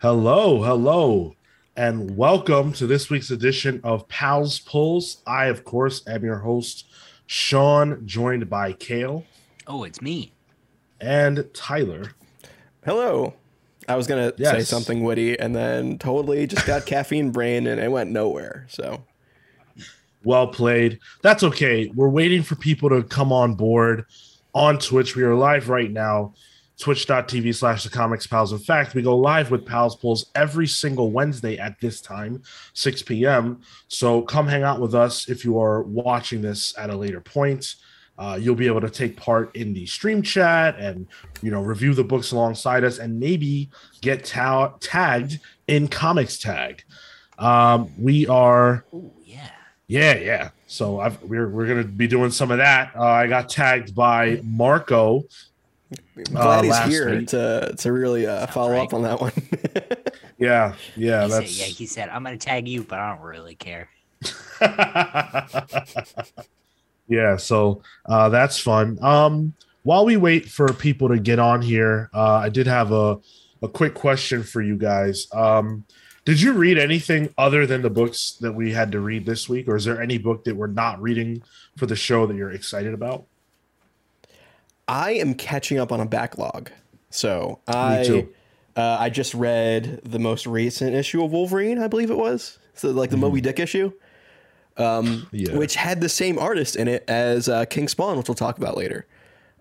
Hello, hello, and welcome to this week's edition of Pals Pulls. I, of course, am your host, Sean, joined by Cale Oh, it's me. and Tyler. Hello. I was gonna say something witty and then totally just got caffeine brain and it went nowhere. So Well played. That's okay. We're waiting for people to come on board on Twitch. We are live right now, twitch.tv slash the comics pals. In fact, we go live with Pals Pulls every single Wednesday at this time, 6 p.m. So come hang out with us if you are watching this at a later point. Uh, you'll be able to take part in the stream chat and you know review the books alongside us and maybe get ta- tagged in comics tag um, we are Oh, yeah. yeah, yeah. So I've, we're we're gonna be doing some of that. Uh, I got tagged by Marco. I'm glad he's here week. to to really uh, follow right. up on that one. Yeah, yeah. he said, That's yeah, he said, I'm going to tag you, but I don't really care. yeah. So uh, that's fun. Um, while we wait for people to get on here, uh, I did have a a quick question for you guys. Um, did you read anything other than the books that we had to read this week, or is there any book that we're not reading for the show that you're excited about? I am catching up on a backlog. So I. Uh, I just read the most recent issue of Wolverine, I believe it was. So like the Moby Dick issue. Um, Yeah. which had the same artist in it as uh, King Spawn, which we'll talk about later.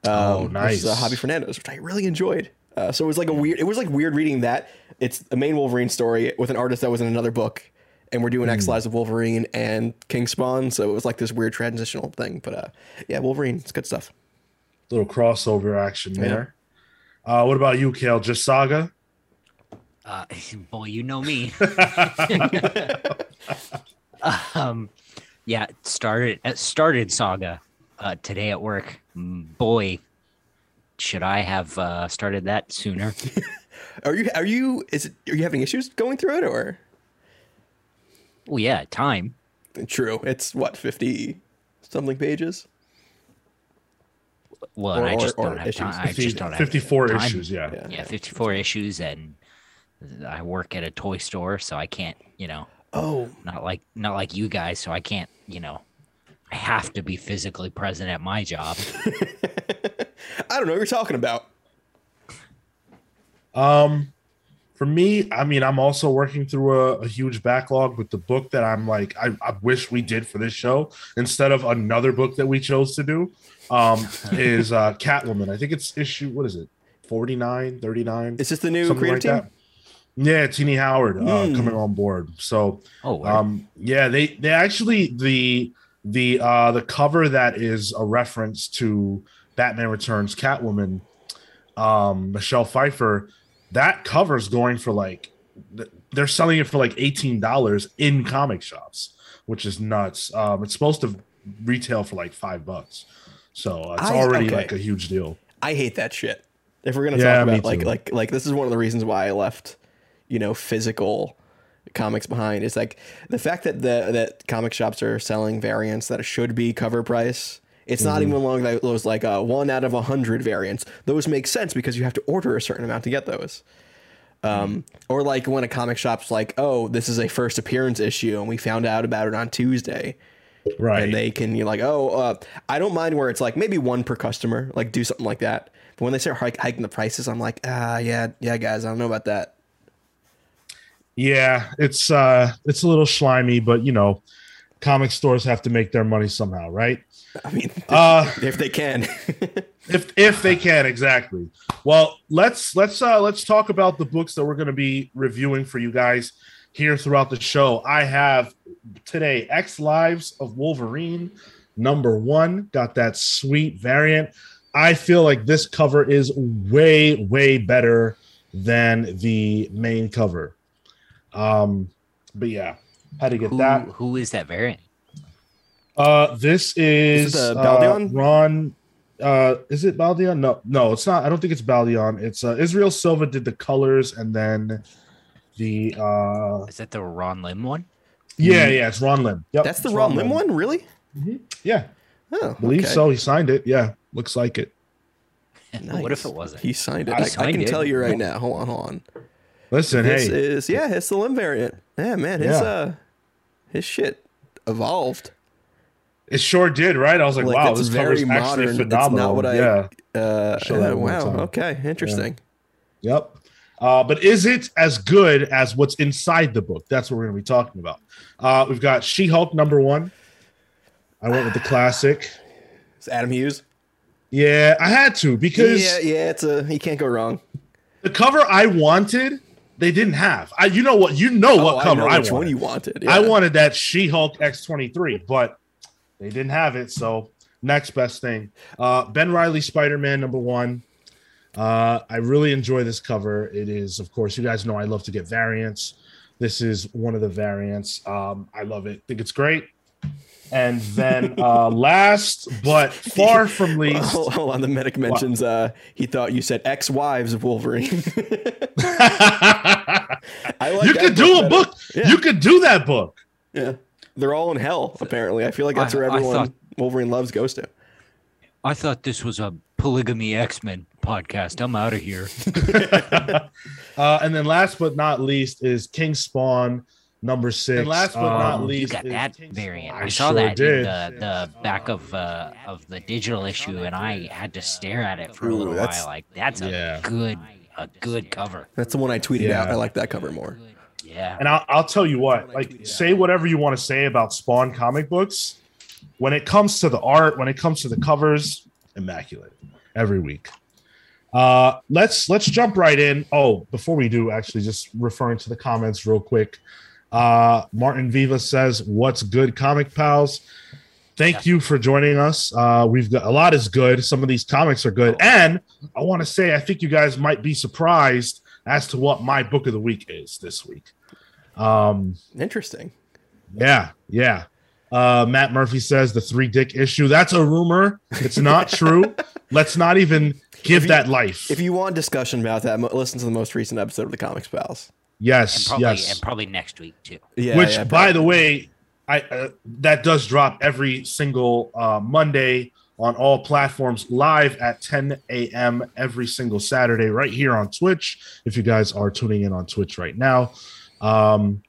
Um, Oh, which nice. is, uh, Javi Fernandez, which I really enjoyed. Uh, so it was like a weird. It was like weird reading that. It's the main Wolverine story with an artist that was in another book, and we're doing Hmm. X Lives of Wolverine and King Spawn. So it was like this weird transitional thing. But uh, yeah, Wolverine, it's good stuff. Little crossover action there. Uh, what about you, Cale? Just Saga? Uh, boy, you know me. um, yeah, started started Saga uh, today at work. Boy, should I have uh, started that sooner? Are you? Are you? Is it? Are you having issues going through it or? oh yeah, time. True. It's what fifty something pages. Well, Or- I just or- don't or have issues. time. I just don't have 54 time. issues, yeah. Yeah. Yeah, 54 issues, and I work at a toy store, so I can't, you know, Oh, not like not like you guys, so I can't, you know, I have to be physically present at my job. I don't know what you're talking about. Um, for me, I mean, I'm also working through a, a huge backlog with the book that I'm like, I, I wish we did for this show instead of another book that we chose to do. Um, is uh Catwoman. I think it's issue, what is it? 49, 39? Is this the new something creative like team? that. Yeah, Tini Howard uh, Hmm. coming on board. So Oh, word. um yeah they they actually the the uh the cover that is a reference to batman returns catwoman um michelle pfeiffer that cover's going for like they're selling it for like $18 in comic shops which is nuts um it's supposed to retail for like five bucks so uh, it's I- already okay. like a huge deal I hate that shit. If we're gonna Yeah, talk about like like like this is one of the reasons why I left, you know, physical comics behind is like the fact that the that comic shops are selling variants that should be cover price. It's not Mm-hmm. even along those like uh, one out of a hundred variants. Those make sense because you have to order a certain amount to get those. Um, or like when a comic shop's like, oh, this is a first appearance issue, and we found out about it on Tuesday, right and they can you're like, oh, uh, I don't mind where it's like maybe one per customer, like do something like that. But when they start hike- hiking the prices, I'm like, ah, yeah, yeah, guys, I don't know about that. Yeah, it's uh it's a little slimy, but you know, comic stores have to make their money somehow, right? I mean, Uh if they can. if if they can, exactly. Well, let's let's uh let's talk about the books that we're going to be reviewing for you guys here throughout the show. I have today X Lives of Wolverine number 1, got that sweet variant. I feel like this cover is way way better than the main cover. Um but yeah, had to get who, that. who is that variant? Uh, this is, Is it, uh, Ron. Uh, is it Baldeon? No, no, it's not. I don't think it's Baldeon. It's uh, Israel Silva did the colors, and then the uh, Is that the Ron Lim one? yeah, yeah, it's Ron Lim. Yep, That's the it's Ron Lim one, really? Yeah, Oh, believe okay. so. He signed it. Yeah, looks like it. What if it wasn't? He signed it. I I, I can it. tell you right now. Hold on, hold on. Listen, This hey, is yeah, it's the limb variant. Yeah, man, his Yeah. uh, his shit evolved. it sure did, right? I was like, Like, wow, this very cover's actually modern. It's phenomenal. not what I- yeah. Uh, Show yeah, that wow. Okay, interesting. Yep. Uh, but is it as good as what's inside the book? That's what we're going to be talking about. Uh, we've got She Hulk number one. I went with the classic. It's Adam Hughes. Yeah, I had to because Yeah, yeah, it's a you can't go wrong. the cover I wanted, they didn't have. I, you know what? You know what Oh, cover I, I, know which wanted. one you wanted. I wanted that She Hulk X23, but they didn't have it. So next best thing. Uh, ben Reilly Spider Man number one. Uh, I really enjoy this cover. It is, of course, you guys know I love to get variants. This is one of the variants. Um, I love it. think it's great. And then uh, last but far from least, Hold, hold on, the medic mentions uh he thought you said ex-wives of Wolverine. I like you could do a better. book. Yeah. You could do that book. Yeah. They're all in hell, apparently. I feel like that's I- where I everyone thought- Wolverine loves goes to. I thought this was a polygamy X Men podcast. I'm out of here. uh, and then last but not least is King Spawn number six. And last but not Um, you least got that King variant. Spawn. I, saw sure that did. in the, the back of uh, of the digital issue, and I had to stare at it for a little that's- while. Like that's a Yeah. good a good cover. That's the one I tweeted Yeah. out. I like that cover more. Yeah. And I'll, I'll tell you what, like, say whatever you want to say about Spawn comic books. When it comes to the art, when it comes to the covers, immaculate every week. Uh, let's let's jump right in. Oh, before we do, actually, just referring to the comments real quick. Uh, Martin Viva says, "What's good, comic pals?" Thank you for joining us. Uh, we've got a lot is good. Some of these comics are good, and I want to say I think you guys might be surprised as to what my book of the week is this week. Um, Interesting. yeah, yeah. Uh, Matt Murphy says the three dick issue. That's a rumor. It's not true. Let's not even give you- that life. If you want discussion about that, listen to the most recent episode of the Comics Pals. And yes, probably yes. and probably next week too. Yeah, Which, yeah, by the way, I uh, that does drop every single uh, Monday on all platforms live at 10 a.m. every single Saturday right here on Twitch. If you guys are tuning in on Twitch right now, um,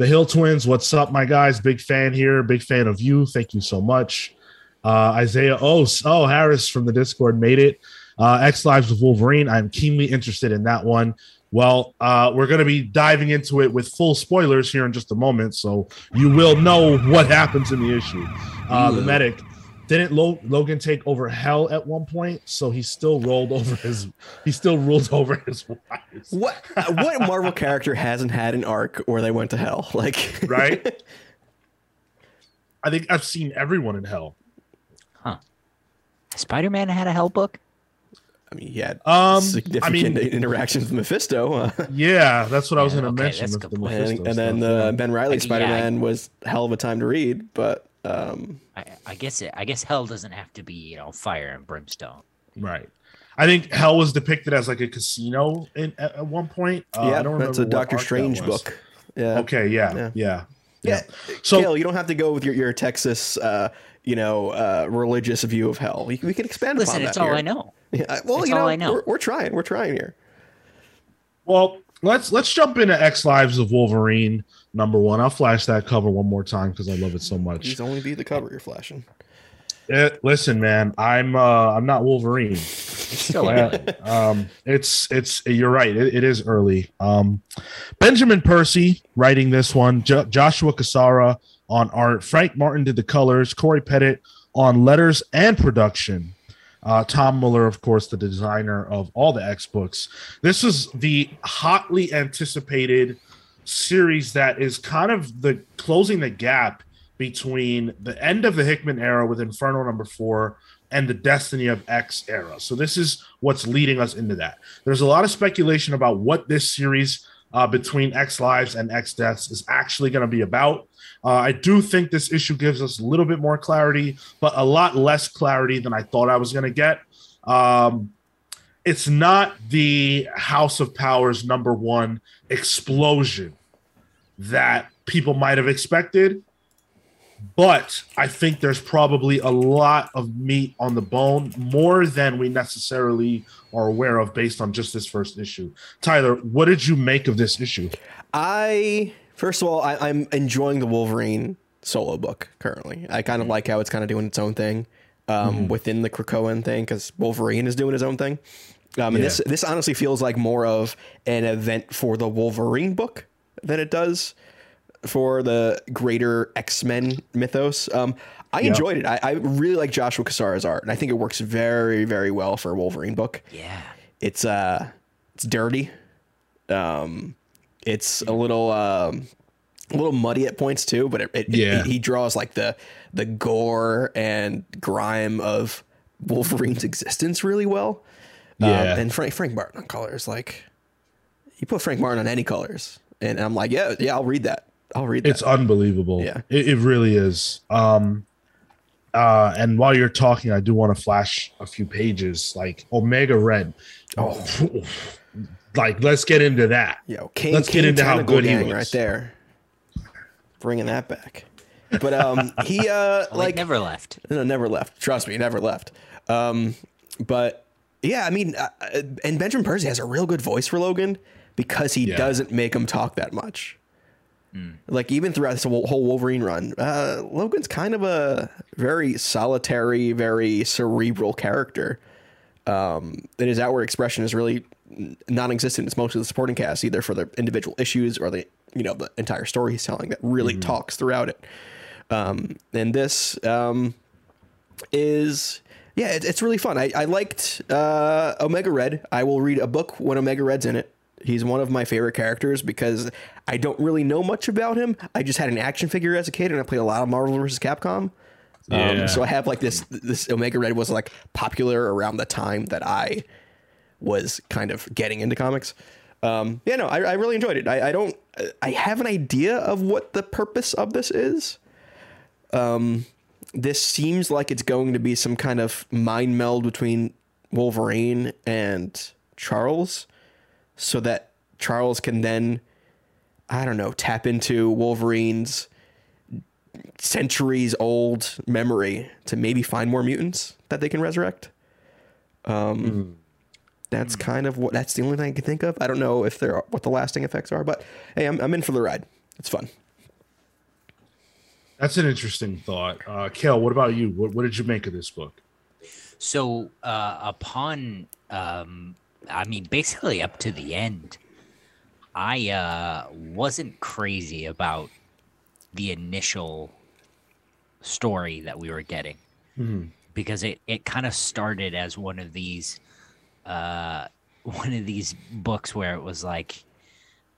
the Hill Twins, what's up, my guys? Big fan here, big fan of you. Thank you so much. Uh, Isaiah oh oh Harris from the Discord made it. Uh, X Lives with Wolverine. I'm keenly interested in that one. Well, uh, we're going to be diving into it with full spoilers here in just a moment, so you will know what happens in the issue. Uh, the medic didn't Lo- Logan take over hell at one point, so he still rolled over his. He still ruled over his wives, What what Marvel character hasn't had an arc where they went to hell? Like right? I think I've seen everyone in hell. Huh. Spider Man had a hell book. I mean, he had Um, significant I mean, interactions with Mephisto. Uh, yeah, that's what I was Yeah, going to okay, mention. with the and, and then stuff, uh. Ben Reilly Like, Spider Man was hell of a time to read, but um, I, I guess it, I guess hell doesn't have to be you know fire and brimstone. Right. I think Hell was depicted as like a casino in, at, at one point. Uh, yeah, I don't that's a remember what Doctor Strange book. Yeah. Okay, yeah, Yeah. yeah, Yeah. So- Cale, you don't have to go with your, your Texas, uh, you know, uh, religious view of hell. We, we can expand Listen, upon it's that all here. I know. Yeah, well, It's you know, all I know. We're, we're trying. We're trying here. Well, let's let's jump into X Lives of Wolverine number one. I'll flash that cover one more time because I love it so much. Please only be the cover you're flashing. Eh, listen, man, I'm uh I'm not Wolverine. It's still Yeah, um, it's it's you're right. It, it is early. Um, Benjamin Percy writing this one. Jo- Joshua Cassara on art. Frank Martin did the colors. Corey Pettit on letters and production. Uh, Tom Muller, of course, the designer of all the X books. This is the hotly anticipated series that is kind of the closing the gap between the end of the Hickman era with Inferno number four and the Destiny of X era. So this is what's leading us into that. There's a lot of speculation about what this series uh, between X Lives and X Deaths is actually going to be about. Uh, I do think this issue gives us a little bit more clarity, but a lot less clarity than I thought I was going to get. Um, it's not the House of Powers number one explosion that people might have expected, but I think there's probably a lot of meat on the bone, more than we necessarily are aware of based on just this first issue. Tyler, what did you make of this issue? I first of all, I, I'm enjoying the Wolverine solo book currently. I kind of like how it's kind of doing its own thing um, within the Krakoan thing because Wolverine is doing his own thing. Um, and Yeah. this this honestly feels like more of an event for the Wolverine book than it does for the greater X Men mythos. Um, I enjoyed it. I, I really like Joshua Cassara's art, and I think it works very, very well for a Wolverine book. Yeah. It's uh, it's dirty. Um, it's a little um, a little muddy at points too, but it, it, Yeah. it- he draws like the the gore and grime of Wolverine's existence really well. Yeah. Um, and Frank Frank Martin on colors, like you put Frank Martin on any colors, and I'm like, yeah, yeah, I'll read that. I'll read that. It's unbelievable. Yeah. It, it really is. Um uh and while you're talking, I do want to flash a few pages like Omega Red. Oh like let's get into that. Yo, King, Let's get King into how good he Gang was. right there, bringing that back. But um, he uh, Like like never left. No, never left. Trust me, never left. Um, but yeah, I mean, uh, uh, and Benjamin Percy has a real good voice for Logan because he Yeah. doesn't make him talk that much. Like even throughout this whole Wolverine run, uh, Logan's kind of a very solitary, very cerebral character. Um, and his outward expression is really non-existent. It's mostly the supporting cast, either for the individual issues or the you know the entire story he's telling that really talks throughout it. Um, and this um, is yeah, it, it's really fun. I, I liked uh, Omega Red. I will read a book when Omega Red's in it. He's one of my favorite characters because I don't really know much about him. I just had an action figure as a kid, and I played a lot of Marvel vs. Capcom. Yeah. Um, so I have like this. This Omega Red was like popular around the time that I was kind of getting into comics. Um, yeah, no, I, I really enjoyed it. I, I don't. I have an idea of what the purpose of this is Um, this seems like it's going to be some kind of mind meld between Wolverine and Charles so that Charles can then I don't know, tap into Wolverine's centuries old memory to maybe find more mutants that they can resurrect. Um that's kind of what that's the only thing I can think of. I don't know if there are what the lasting effects are, but hey, I'm I'm in for the ride. It's fun. That's an interesting thought. Uh Cale, what about you? What, what did you make of this book? So uh, upon, um, I mean, basically up to the end, I uh, wasn't crazy about the initial story that we were getting because it, it kind of started as one of these uh, one of these books where it was like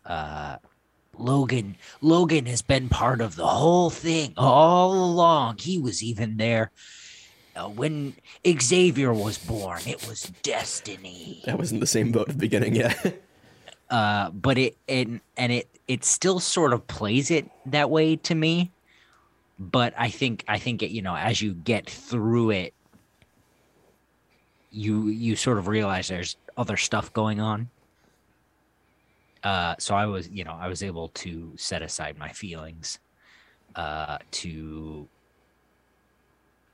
uh, Logan Logan has been part of the whole thing all along. He was even there uh, when Xavier was born. It was destiny. That wasn't the same boat at the beginning, yeah. Uh, but it and and it it still sort of plays it that way to me. But I think I think it, you know as you get through it, you you sort of realize there's other stuff going on. Uh, so I was you know I was able to set aside my feelings, uh, to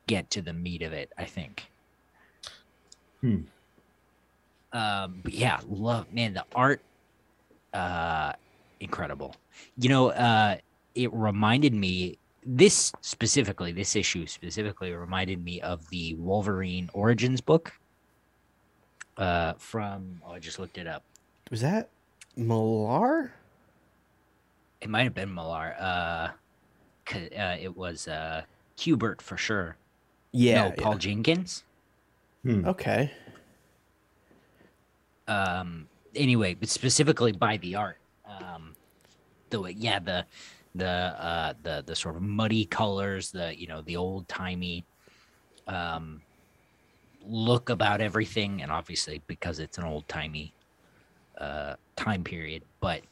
get to the meat of it. I think. Hmm. Um, but yeah, love man the art uh incredible you know uh it reminded me this specifically this issue specifically reminded me of the wolverine origins book uh from oh i just looked it up Was that Malar? it might have been malar uh, uh it was uh kubert for sure Yeah. no paul jenkins Okay. um anyway but specifically by the art um the way yeah the the uh the the sort of muddy colors the you know the old timey um look about everything and obviously because it's an old timey uh time period but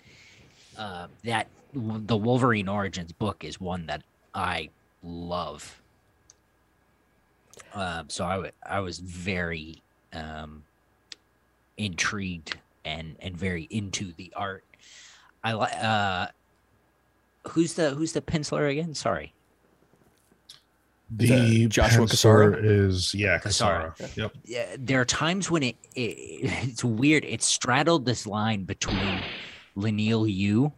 uh that the wolverine origins book is one that i love um so i wa- i was very um intrigued and and very into the art. I like uh who's the who's the penciler again? Sorry. The Joshua penciler is yeah, Cassara. Cassara. Yep. Yeah, there are times when it, it it's weird. It straddled this line between Leinil Yu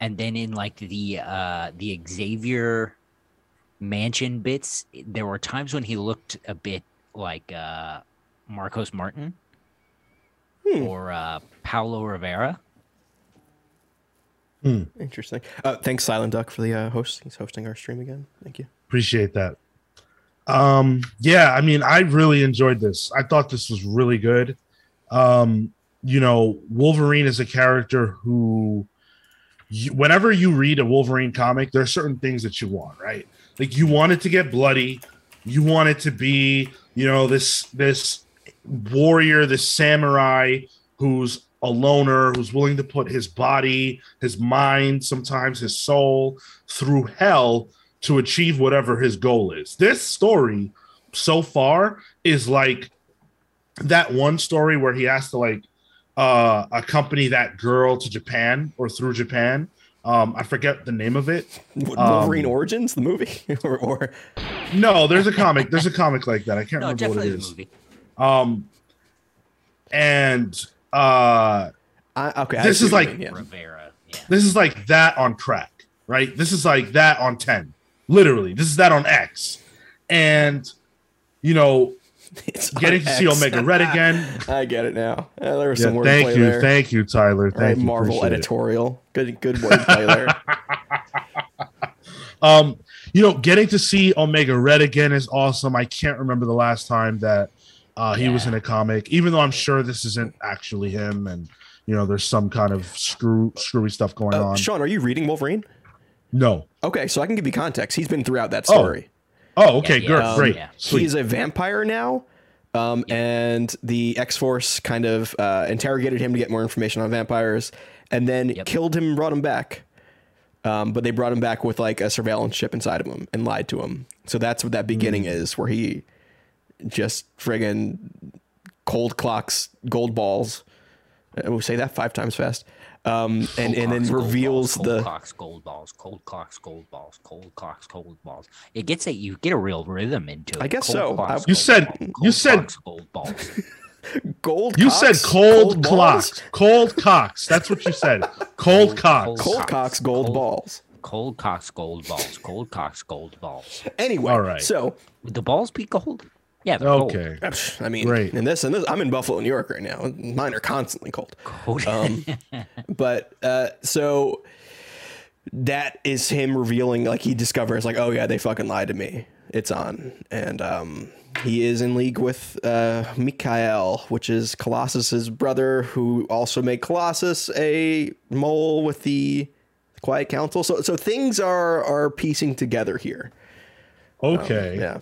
and then in like the uh the Xavier mansion bits, there were times when he looked a bit like uh Marcos Martin Hmm. or uh Paolo Rivera. Hmm. Interesting. Uh, thanks, Silent Duck, for the uh, host. He's hosting our stream again. Thank you. Appreciate that. Um, yeah, I mean, I really enjoyed this. I thought this was really good. Um, you know, Wolverine is a character who, you, whenever you read a Wolverine comic, there are certain things that you want, right? Like you want it to get bloody, you want it to be, you know, this this warrior, this samurai who's a loner, who's willing to put his body, his mind, sometimes his soul through hell to achieve whatever his goal is. This story so far is like that one story where he has to like uh accompany that girl to Japan or through Japan. Um I forget the name of it. What, Um, Wolverine Origins, the movie, or, or No, there's a comic. There's a comic like that. I can't No, remember what definitely it the is. movie. Um and uh I, okay, This see is like- mean, yeah. Rivera. Yeah. this is like that on crack, right? This is like that on 10. Literally. This is that on X. And you know, It's getting to see Omega Red again. I get it now. Uh, there was Yeah, some wordplay thank you, there. thank you, Tyler. Right, you. Marvel appreciate it. editorial. Good, good wordplay there. Um, you know, getting to see Omega Red again is awesome. I can't remember the last time that uh, he was in a comic, even though I'm sure this isn't actually him, and you know, there's some kind of screw screwy stuff going Uh, on. Sean, are you reading Wolverine? No. Okay, so I can give you context. He's been throughout that Oh, story. Oh, okay, Yeah, good, yeah, great, yeah. sweet. He's a vampire now. Um, and the X Force kind of uh, interrogated him to get more information on vampires, and then Yep. killed him and brought him back. Um, but they brought him back with like a surveillance chip inside of him and lied to him. So that's what that beginning is, where he just friggin' cold clocks gold balls. Uh, We'll say that five times fast. Um, and, and then Cold reveals gold the balls, cold clocks, gold balls, cold clocks, gold balls, cold clocks, gold balls. It gets a you get a real rhythm into it. I guess Cold so. clocks, I- You said- balls, you said- clocks, gold balls. gold. you cocks, said cold, balls? clocks, cold cocks. That's what you said. Cold Cold- cocks. cold- Cold cocks, gold Cold- balls. Cold cocks, gold balls, cold cocks, gold balls. Anyway, All right. so Would the balls be gold? Yeah, they're gold. Okay. I mean, Great. in this and this, I'm in Buffalo, New York right now. Mine are constantly cold. Gold. Um, but uh, so that is him revealing, like he discovers, like, oh yeah, they fucking lied to me. It's on, and um, he is in league with uh, Mikhail, which is Colossus's brother, who also made Colossus a mole with the Quiet Council. So, so things are are piecing together here. Okay. Yeah.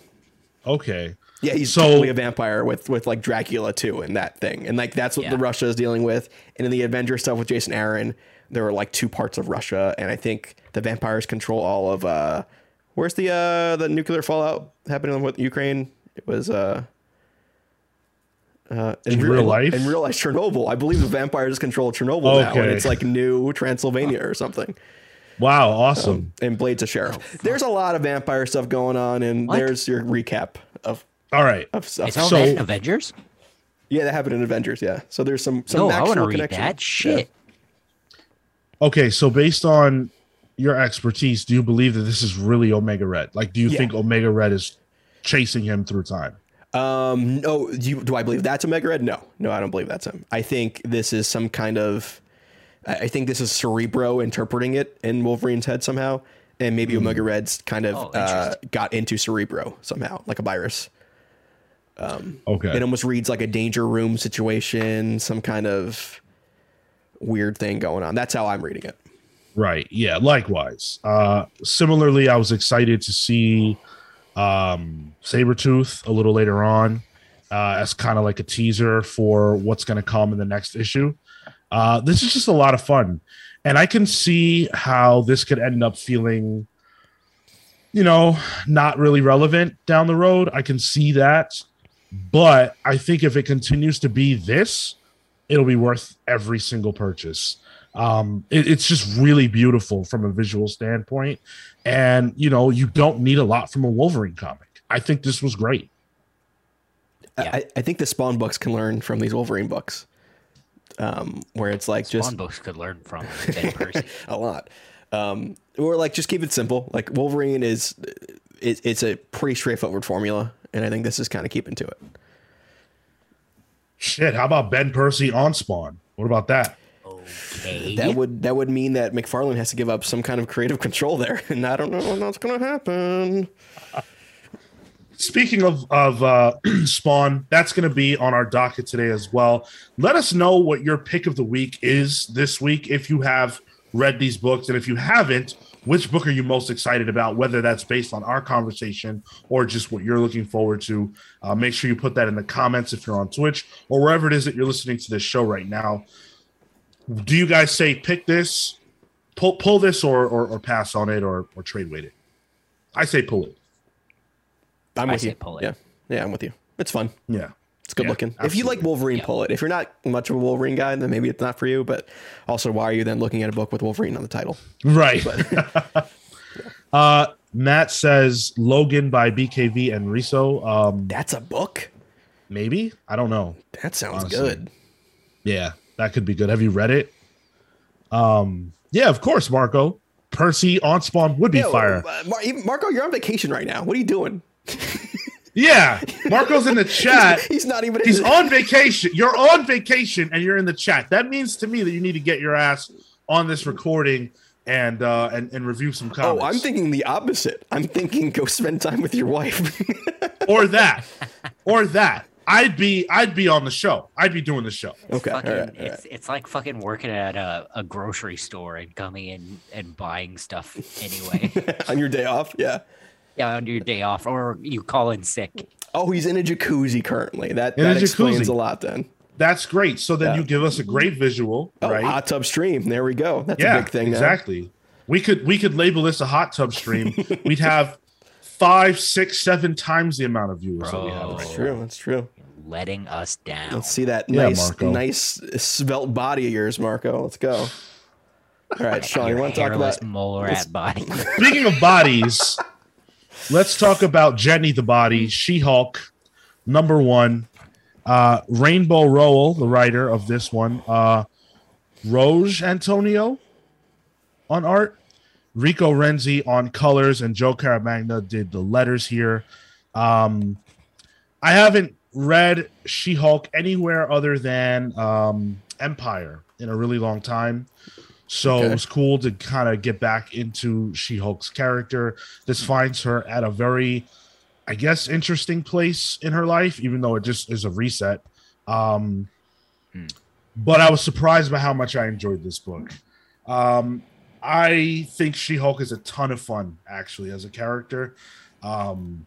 Okay. Yeah, he's So- totally a vampire with with like Dracula too, and that thing, and like that's what the Russia is dealing with. And in the Avenger stuff with Jason Aaron, there are like two parts of Russia, and I think the vampires control all of. uh Where's the uh the nuclear fallout happening with Ukraine? It was uh. Uh, In real life? in real life, Chernobyl. I believe the vampires control Chernobyl now, and Okay. it's like new Transylvania or something. Wow. Awesome. And Blades of Sheriff. There's a lot of vampire stuff going on, and What? there's your recap of All right. of stuff. It's all So- that in Avengers? Yeah, that happened in Avengers. Yeah, so there's some some No, I actual want to read connection. that shit. Okay. So based on your expertise, do you believe that this is really Omega Red? Like, do you Yeah. think Omega Red is chasing him through time? Um, no, do, you, do I believe that's Omega Red? No, no, I don't believe that's him. I think this is some kind of. I I think this is Cerebro interpreting it in Wolverine's head somehow, and maybe Omega Red's kind of Oh, uh, got into Cerebro somehow, like a virus. Okay. It almost reads like a danger room situation, some kind of weird thing going on. That's how I'm reading it. Right. Yeah. Likewise. Uh, similarly, I was excited to see um, Sabretooth a little later on uh, as kind of like a teaser for what's going to come in the next issue. Uh, this is just a lot of fun. And I can see how this could end up feeling, you know, not really relevant down the road. I can see that. But I think if it continues to be this, it'll be worth every single purchase. Um, it, it's just really beautiful from a visual standpoint, and you know you don't need a lot from a Wolverine comic. I think this was great. Yeah. I, I think the Spawn books can learn from these Wolverine books, um, where it's like just Spawn books could learn from a lot, um, or like just keep it simple. Like Wolverine is, it, it's a pretty straightforward formula, and I think this is kind of keeping to it. Shit, how about Ben Percy on Spawn? What about that? Okay. That would that would mean that McFarlane has to give up some kind of creative control there, and I don't know when that's going to happen. Speaking of of uh, Spawn, that's going to be on our docket today as well. Let us know what your pick of the week is this week if you have read these books, and if you haven't, which book are you most excited about? Whether that's based on our conversation or just what you're looking forward to. Uh, make sure you put that in the comments if you're on Twitch or wherever it is that you're listening to this show right now. Do you guys say pick this, pull pull this, or or, or pass on it, or or trade weight it? I say pull it. I'm I with say you. pull it. Yeah, yeah, I'm with you. It's fun. Yeah. It's good Yeah, looking. If you like. Wolverine, Yeah. pull it. If you're not much of a Wolverine guy, then maybe it's not for you. But also, why are you then looking at a book with Wolverine on the title? Right. uh, Matt says Logan by BKV and Risso. Um, That's a book. maybe I don't know. That sounds Honestly. good. Yeah, that could be good. Have you read it? Um, yeah, of course, Marco. Percy on Spawn would be Yeah, fire. uh, Mar- Marco, you're on vacation right now. What are you doing? Yeah, Marco's in the chat. He's not even. He's on vacation. You're on vacation and you're in the chat. That means to me that you need to get your ass on this recording and uh and, and review some Oh. I'm thinking the opposite. I'm thinking go spend time with your wife. or that. Or that. I'd be I'd be on the show. I'd be doing the show. okay. Fucking, all right, all it's it's like fucking working at a, a grocery store and coming in and buying stuff anyway. on your day off, yeah. Yeah, on your day off, or you call in sick. Oh, he's in a jacuzzi currently. That In a that explains jacuzzi. a lot. Then. That's great. So then Yeah. you give us a great visual, Oh, right? hot tub stream. There we go. That's yeah, a big thing. now. exactly. We could we could label this a hot tub stream. We'd have five, six, seven times the amount of viewers that we have right That's true. That's true. letting us down. Let's see that Yeah, nice, Marco. nice svelte body of yours, Marco. Let's go. All right, Sean, you want to talk about? mole rat body. Speaking of bodies, let's talk about Jenny the Body, She Hulk, number one. Uh, Rainbow Rowell, the writer of this one, uh, Rogê Antônio on art, Rico Renzi on colors, and Joe Caramagna did the letters here. Um, I haven't read She Hulk anywhere other than um, Empyre in a really long time. So Okay. it was cool to kind of get back into She Hulk's character. This finds her at a very, I guess, interesting place in her life, even though it just is a reset. Um, Hmm. But I was surprised by how much I enjoyed this book. Um, I think She Hulk is a ton of fun, actually, as a character. Um,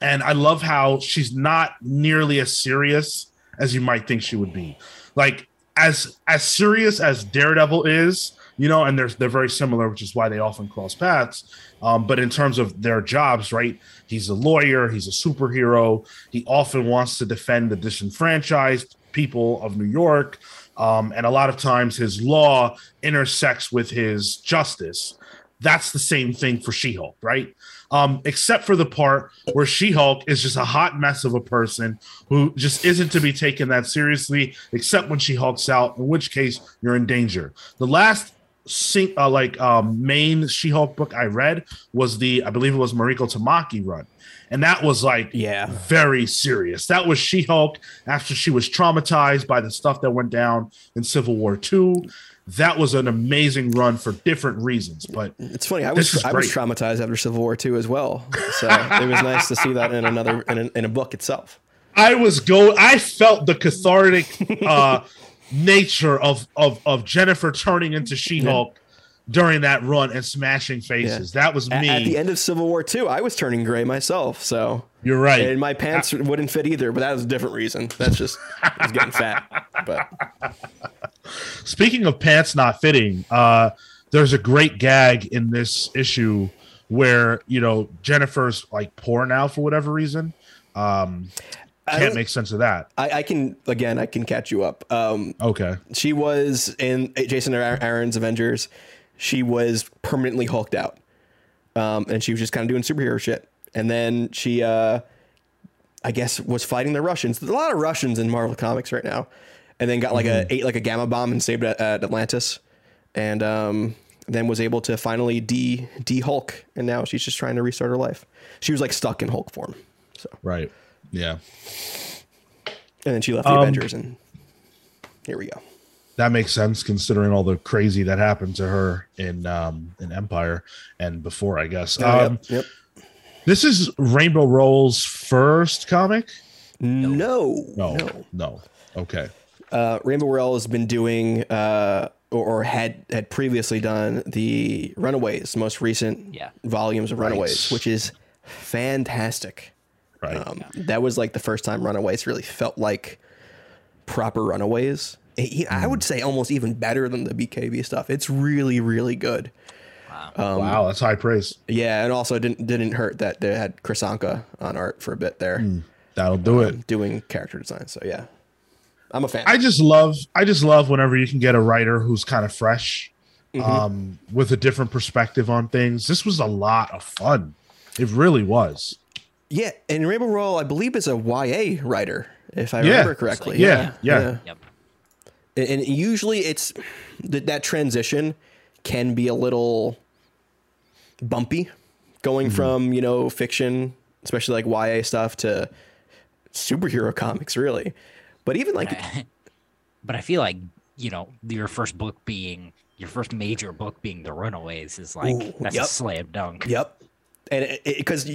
and I love how she's not nearly as serious as you might think she would be. Like as as serious as Daredevil is, you know, and they're they're very similar, which is why they often cross paths. Um, but in terms of their jobs, right? He's a lawyer, he's a superhero. He often wants to defend the disenfranchised people of New York. Um, and a lot of times his law intersects with his justice. That's the same thing for She Hulk, right? Um, except for the part where She Hulk is just a hot mess of a person who just isn't to be taken that seriously, except when she hulks out, in which case you're in danger. The last sing, uh, like um, main She Hulk book I read was the, I believe it was Mariko Tamaki run. And that was like Yeah. very serious. That was She Hulk after she was traumatized by the stuff that went down in Civil War II. That was an amazing run for different reasons. But It's funny. I was I was traumatized after Civil War II as well. So it was nice to see that in another in a, in a book itself. I was go. I felt the cathartic uh, nature of of of Jennifer turning into She Hulk during that run and smashing faces. That was me. At the end of Civil War II, I was turning gray myself. So You're right. and my pants wouldn't fit either, but that was a different reason. That's just I was getting fat. But Speaking of pants not fitting, uh, there's a great gag in this issue where you know Jennifer's like poor now for whatever reason. Um, I can't make sense of that. I, I can again. I can catch you up. Um, Okay. she was in Jason Aaron's Avengers. She was permanently hulked out, um, and she was just kind of doing superhero shit. And then she, uh, I guess, was fighting the Russians. There's a lot of Russians in Marvel Comics right now. And then got like a ate like a gamma bomb and saved at, at Atlantis, and um, then was able to finally de de Hulk. And now she's just trying to restart her life. She was like stuck in Hulk form. So Right. Yeah. and then she left the Um, Avengers, and here we go. That makes sense considering all the crazy that happened to her in um in Empyre and before, I guess. Oh, um yep, yep. this is Rainbow Rowell's first comic? No, No. no. No. Okay. Uh, Rainbow Rowell has been doing uh, or, or had had previously done the Runaways, most recent Yeah. volumes of Runaways, Right. which is fantastic. Right. Um, That was like the first time Runaways really felt like proper Runaways. It- I would say almost even better than the BKV stuff. It's really, really good. um, wow, that's high praise. Yeah, and also didn't didn't hurt that they had Kris Anka on art for a bit there, That'll do it. doing character design. So yeah, I'm a fan. I just love I just love whenever you can get a writer who's kind of fresh um with a different perspective on things. This was a lot of fun. It really was. Yeah, and Rainbow Rowell, I believe, is a YA writer, if I Yeah. remember correctly. Yeah, yeah. Yep. And and usually it's that that transition can be a little bumpy, going Mm-hmm. from you know fiction, especially like YA stuff, to superhero comics, really. But even like, But I feel like you know your first book being your first major book being The Runaways is like Ooh, that's yep. a slam dunk. yep, and because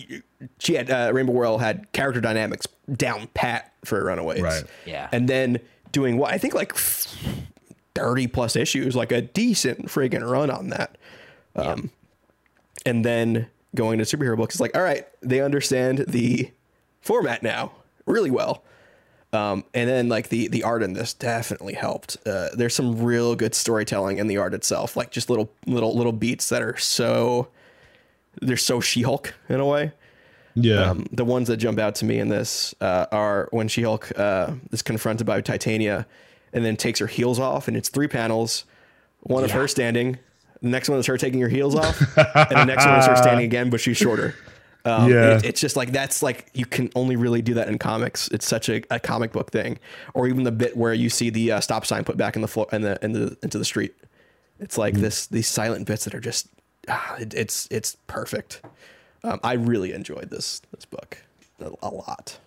she had uh, Rainbow Rowell had character dynamics down pat for Runaways, Right. Yeah. and then doing what I think like thirty plus issues, like a decent friggin' run on that. Um, and then going to superhero books is like, all right, they understand the format now really well. Um, and then like the the art in this definitely helped. Uh, there's some real good storytelling in the art itself, like just little little little beats that are so they're so She-Hulk in a way. Yeah. Um, the ones that jump out to me in this uh, are when She Hulk uh, is confronted by Titania and then takes her heels off, and it's three panels one of her standing, the next one is her taking her heels off, and the next one is her standing again, but she's shorter. Um, Yeah. it- it's just like that's like you can only really do that in comics. It's such a, a comic book thing, or even the bit where you see the uh, stop sign put back in the floor in the, in the into the street. It's like this these silent bits that are just ah, it, it's it's perfect. Um, I really enjoyed this this book a, a lot.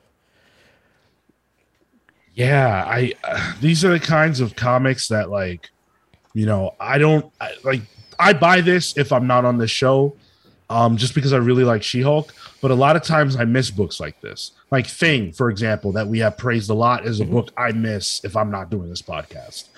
yeah i uh, these are the kinds of comics that like you know i don't I, like i buy this if i'm not on the show um just because i really like she-hulk but a lot of times i miss books like this. Like thing for example that we have praised a lot is a book i miss if i'm not doing this podcast.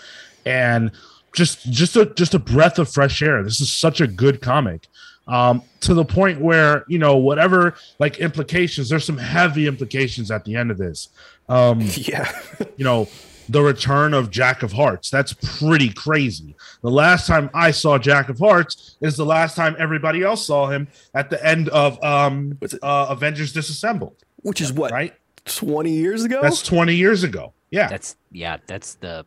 And just just a just a breath of fresh air. This is such a good comic. Um to the point where you know whatever like implications there's some heavy implications at the end of this. Um Yeah, you know, the return of Jack of Hearts. That's pretty crazy. The last time I saw Jack of Hearts is the last time everybody else saw him at the end of um uh, Avengers Disassembled, which is what right? twenty years ago. That's 20 years ago. Yeah. That's yeah, that's the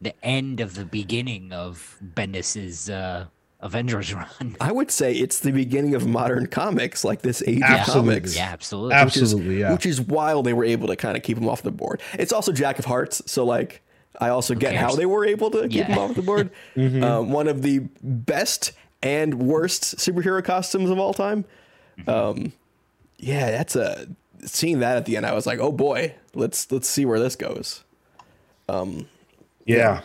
the end of the beginning of Bendis's uh Avengers run. I would say it's the beginning of modern comics, like this age of comics. Yeah, absolutely. Abs- which is- Absolutely, yeah. Which is wild they were able to kind of keep him off the board. It's also Jack of Hearts, so like I also get how they were able to keep Yeah. him off the board. Mm-hmm. um, one of the best and worst superhero costumes of all time. Um, yeah, that's a seeing that at the end. I was like, oh boy, let's let's see where this goes. yeah.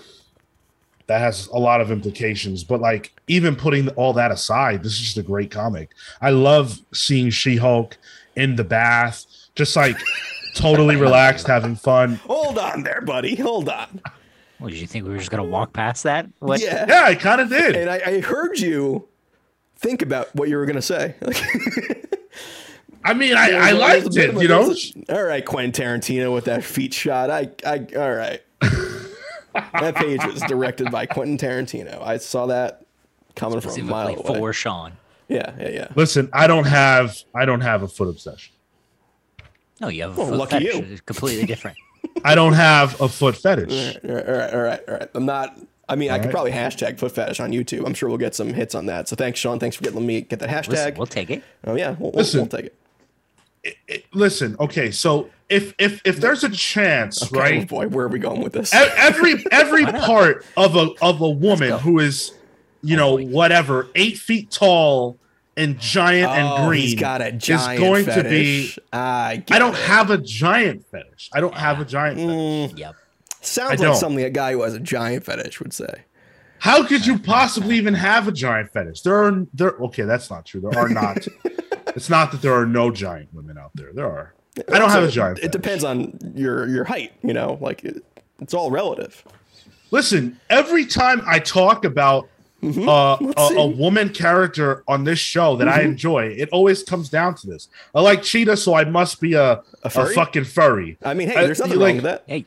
That has a lot of implications, but like even putting all that aside, this is just a great comic. I love seeing She-Hulk in the bath, just like totally relaxed, having fun. Hold on there, buddy. Hold on. What, did you think we were just gonna walk past that? What? Yeah. Yeah, I kind of did. And I, I heard you think about what you were gonna say. I mean, I, I liked there's a bit it, you know. a- all right, Quentin Tarantino with that feet shot. I, I, all right. That page was directed by Quentin Tarantino. I saw that coming from a mile away. for Sean. Yeah, yeah, yeah. Listen, I don't have I don't have a foot obsession. No, you have a Oh, foot lucky fetish. you. It's completely different. I don't have a foot fetish. All right, all right, all right, all right. I'm not. I mean, I could right. probably hashtag foot fetish on YouTube. I'm sure we'll get some hits on that. So thanks, Sean. Thanks for getting me get that hashtag. Listen, we'll take it. oh yeah, we'll, we'll, Listen. we'll take it. It- listen, okay, so if if if there's a chance, Oh right? boy, where are we going with this? every every part of a of a woman who is you know whatever eight feet tall and giant oh, and green he's got a is giant going to be I, i don't have a giant fetish i don't have a giant fetish. Mm, Yep. sounds I like don't. something a guy who has a giant fetish would say. how could you possibly even have a giant fetish there are there okay that's not true there are not it's not that there are no giant women out there there are i don't have a giant It fetish. depends on your your height. You know, like it, it's all relative. Listen, every time I talk about Mm-hmm. uh, a, a. Mm-hmm. woman character on this show that I enjoy, it always comes down to this. I like cheetah, so I must be a, a, furry? fucking furry. I mean, hey, there's nothing like- wrong with that. Hey,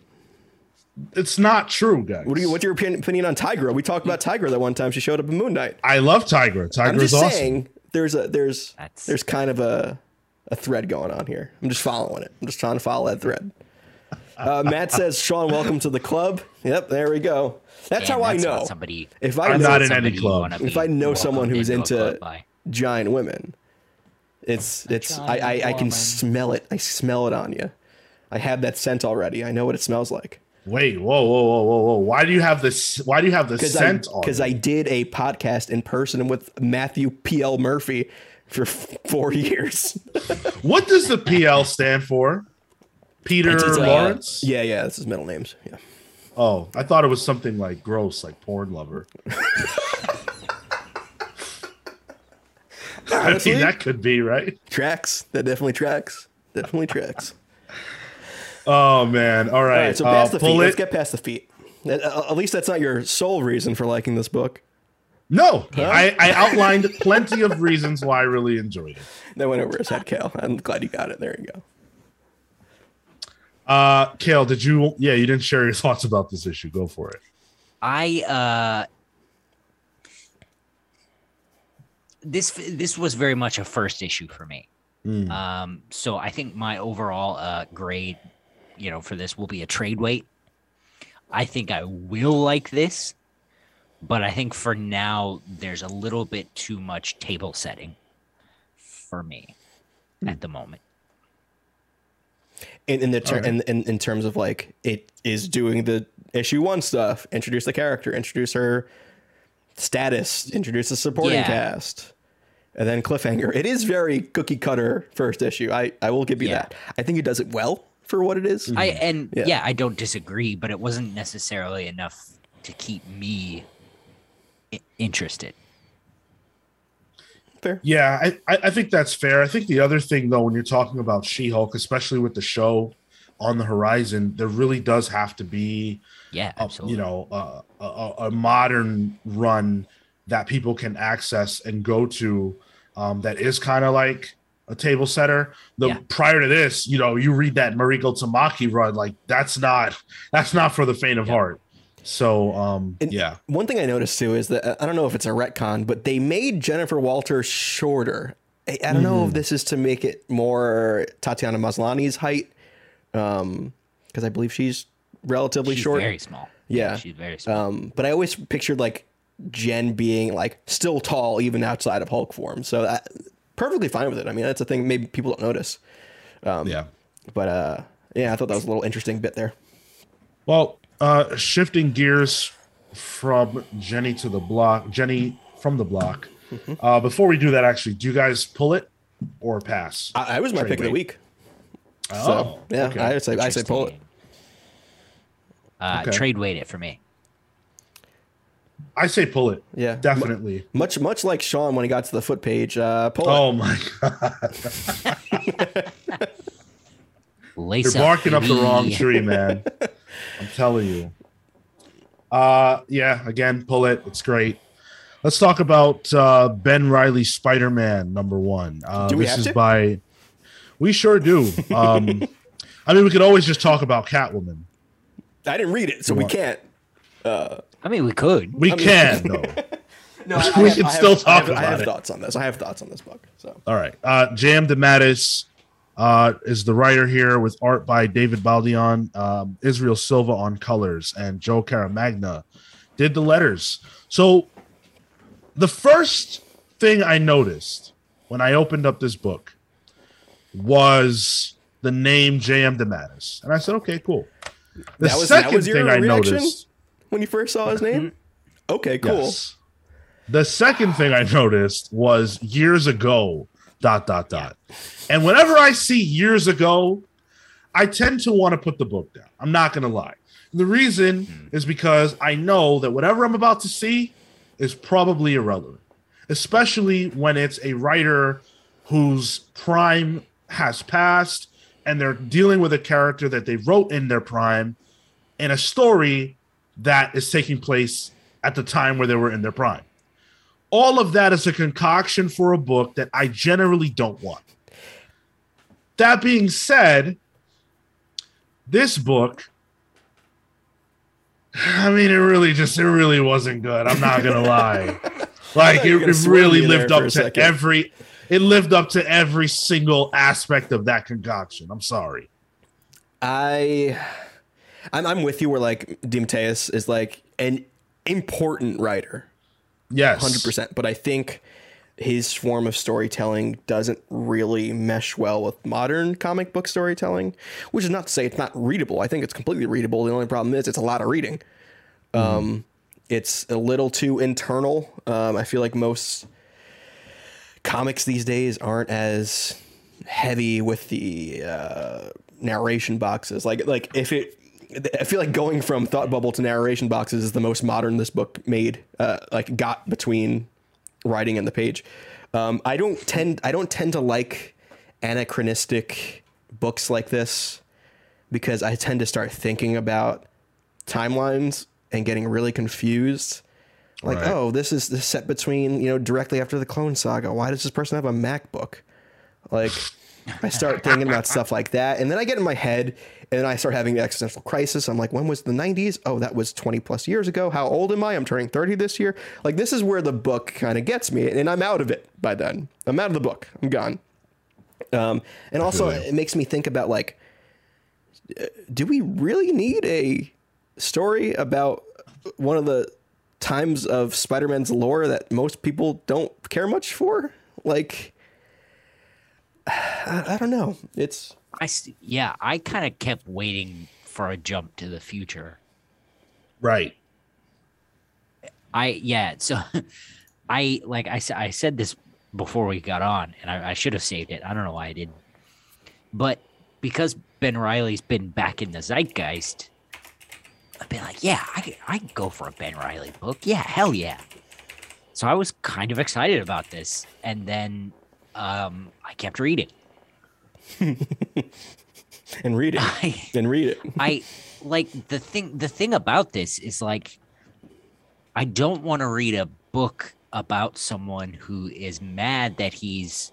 It's not true, guys. What do you? What's your opinion, opinion on Tigra? We talked about Tigra that one time. She showed up in Moon Knight. I love Tigra. Tigra I'm is just awesome. saying, there's a there's That's- there's kind of a a thread going on here. I'm just following it. I'm just trying to follow that thread. Uh, Matt says, "Sean, welcome to the club." Yep, there we go. That's damn, how I know somebody. if I I'm not in any club. if I know someone who's into a into club by. giant women. It's it's I, I I can smell it. I smell it on you. I have that scent already. I know what it smells like. Wait, whoa, whoa, whoa, whoa, whoa! Why do you have this? Why do you have the because I scent on? because I did a podcast in person with Matthew P L Murphy for f- four years. What does the PL stand for? Peter It's uh, Lawrence. yeah, yeah, that's his middle names. Yeah. Oh, I thought it was something like gross, like porn lover. I Honestly? mean, that could be right. Tracks. That definitely tracks. Definitely tracks. Oh man! All right, All right, so uh, the feet. Let's get past the feet. At, uh, at least that's not your sole reason for liking this book. No, I, I outlined plenty of reasons why I really enjoyed it. That went over his head, Cal. I'm glad you got it. There you go. Uh, Cale, did you? Yeah, you didn't share your thoughts about this issue. Go for it. I uh this this was very much a first issue for me. Mm. Um so I think my overall uh grade, you know, for this will be a trade weight. I think I will like this, but I think for now there's a little bit too much table setting for me at the moment. In, in the ter- Alright. in, in in terms of like it is doing the issue one stuff. Introduce the character. Introduce her status. Introduce the supporting Yeah. cast. And then cliffhanger. It is very cookie cutter first issue. I, I will give you Yeah. that. I think it does it well for what it is. I and Yeah. yeah. I don't disagree, but it wasn't necessarily enough to keep me interested. Fair. Yeah, I, I I think that's fair. I think the other thing, though, when you're talking about She-Hulk, especially with the show on the horizon, there really does have to be Yeah, a, absolutely. you know uh, a, a, a modern run that people can access and go to um, that is kind of like a table setter the Yeah. prior to this you know you read that mariko tamaki run like that's not that's not for the faint of heart so um And- yeah One thing I noticed too is that I don't know if it's a retcon, but they made Jennifer Walters shorter. I, I don't know Mm-hmm. if this is to make it more Tatiana Maslany's height, Um because I believe she's relatively she's short. very small. Yeah. she's very small. Um, but I always pictured like Jen being like still tall even outside of Hulk form. So that, perfectly fine with it. I mean, that's a thing maybe people don't notice. yeah But uh, yeah, I thought that was a little interesting bit there. well uh shifting gears from jenny to the block jenny from the block Mm-hmm. uh before we do that actually do you guys pull it or pass I, I was my Trade pick of the week. oh So yeah, okay. I say I say pull it. Uh, Okay. Trade weight it for me. I say pull it Yeah, definitely Much much like Sean when he got to the foot page. Uh, pull it. Oh my god. Lace You're barking up the wrong tree, man. I'm telling you. Uh yeah, again, pull it. It's great. Let's talk about uh Ben Reilly Spider-Man number one. Uh Do we this have is to? by we sure do. Um I mean we could always just talk about Catwoman. I didn't read it, so we What? can't. I mean, we could. We can though. No, I, We can still I talk have, about it. I have it. thoughts on this. I have thoughts on this book. So All right. Uh J.M. DeMatteis uh, is the writer here with art by David Baldeón, um, Israel Silva on colors, and Joe Caramagna did the letters. So the first thing I noticed when I opened up this book was the name J.M. DeMatteis. And I said, okay, cool. The That was- that second was your thing I noticed. When you first saw his name. Mm-hmm. Okay, cool. Yes. The second thing I noticed was years ago, dot, dot, dot. And whenever I see years ago, I tend to want to put the book down. I'm not going to lie. The reason hmm. is because I know that whatever I'm about to see is probably irrelevant, especially when it's a writer whose prime has passed and they're dealing with a character that they wrote in their prime in a story that is taking place at the time where they were in their prime. All of that is a concoction for a book that I generally don't want. That being said, this book, I mean, it really just, it really wasn't good. I'm not going to lie. Like, it, it really lived up to second. every, it lived up to every single aspect of that concoction. I'm sorry. I, I'm, I'm with you. Where like DeMatteis is like an important writer, Yes. hundred percent. But I think his form of storytelling doesn't really mesh well with modern comic book storytelling. Which is not to say it's not readable. I think it's completely readable. The only problem is it's a lot of reading. Um, it's a little too internal. Um, I feel like most comics these days aren't as heavy with the uh, narration boxes. Like like if it, I feel like going from thought bubble to narration boxes is the most modern this book made. Uh, like got between writing and the page. Um, I don't tend I don't tend to like anachronistic books like this because I tend to start thinking about timelines and getting really confused. Like, Right. oh, this is this set between you know directly after the Clone Saga. Why does this person have a MacBook? Like, I start thinking about stuff like that, and then I get in my head, and then I start having an existential crisis. I'm like, when was the '90s? Oh, that was 20 plus years ago. How old am I? I'm turning 30 this year. Like, this is where the book kind of gets me, and I'm out of it by then. I'm out of the book. I'm gone. Um, and also, you. it makes me think about like, do we really need a story about one of the times of Spider-Man's lore that most people don't care much for? Like, I, I don't know. It's I yeah, I kind of kept waiting for a jump to the future. Right. I yeah, so I like I said I said this before we got on, and I, I should have saved it. I don't know why I didn't, but because Ben Reilly's been back in the zeitgeist, I've been like, yeah, I could, I could go for a Ben Reilly book. Yeah, hell yeah. So I was kind of excited about this, and then um, I kept reading. and read it I and read it. I like the thing the thing about this is like I don't want to read a book about someone who is mad that he's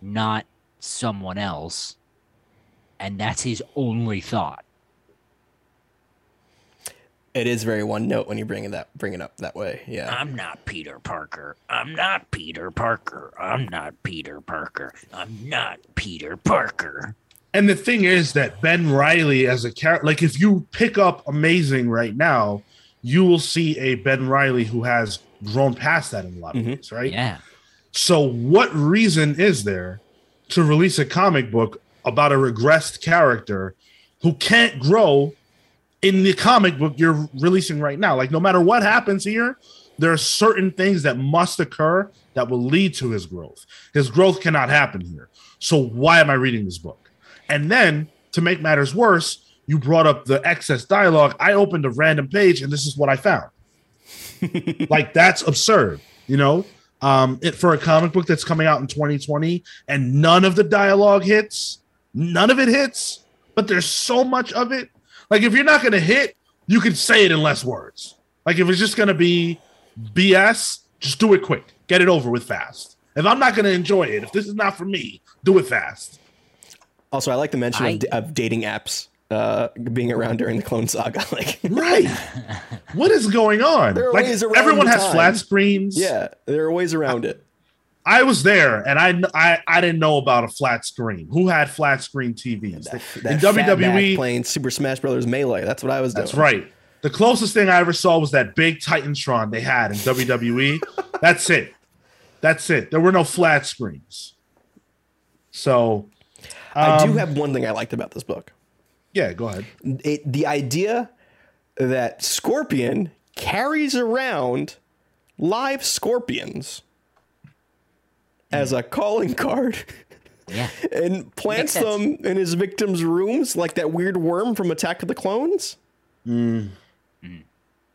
not someone else and that's his only thought. It is very one note when you bring it that bring it up that way. Yeah. I'm not Peter Parker. I'm not Peter Parker. I'm not Peter Parker. I'm not Peter Parker. And the thing is that Ben Reilly as a character, like if you pick up Amazing right now, you will see a Ben Reilly who has grown past that in a lot of Mhm. ways, right? Yeah. So, what reason is there to release a comic book about a regressed character who can't grow in the comic book you're releasing right now? Like, no matter what happens here, there are certain things that must occur that will lead to his growth. His growth cannot happen here. So, why am I reading this book? And then, to make matters worse, you brought up the excess dialogue. I opened a random page and this is what I found. like that's absurd, you know? Um, it for a comic book that's coming out in 2020 and none of the dialogue hits, none of it hits, but there's so much of it. Like if you're not gonna hit, you can say it in less words. Like if it's just gonna be BS, just do it quick, get it over with fast. If I'm not gonna enjoy it, if this is not for me, do it fast. Also, I like the mention I- of, of dating apps uh, being around during the Clone Saga. Like, Right. what is going on? There are Like ways around everyone has time. flat screens. yeah, there are ways around it. I was there, and I, I I didn't know about a flat screen. Who had flat screen TVs That, in that fatback WWE? playing Super Smash Brothers Melee. That's what I was doing. That's right. The closest thing I ever saw was that big Titantron they had in WWE. That's it. That's it. There were no flat screens. So, I do um, have one thing I liked about this book. yeah. Go ahead. It, the idea that Scorpion carries around live scorpions as a calling card Yeah. and plants them in his victims' rooms like that weird worm from Attack of the Clones. Mm.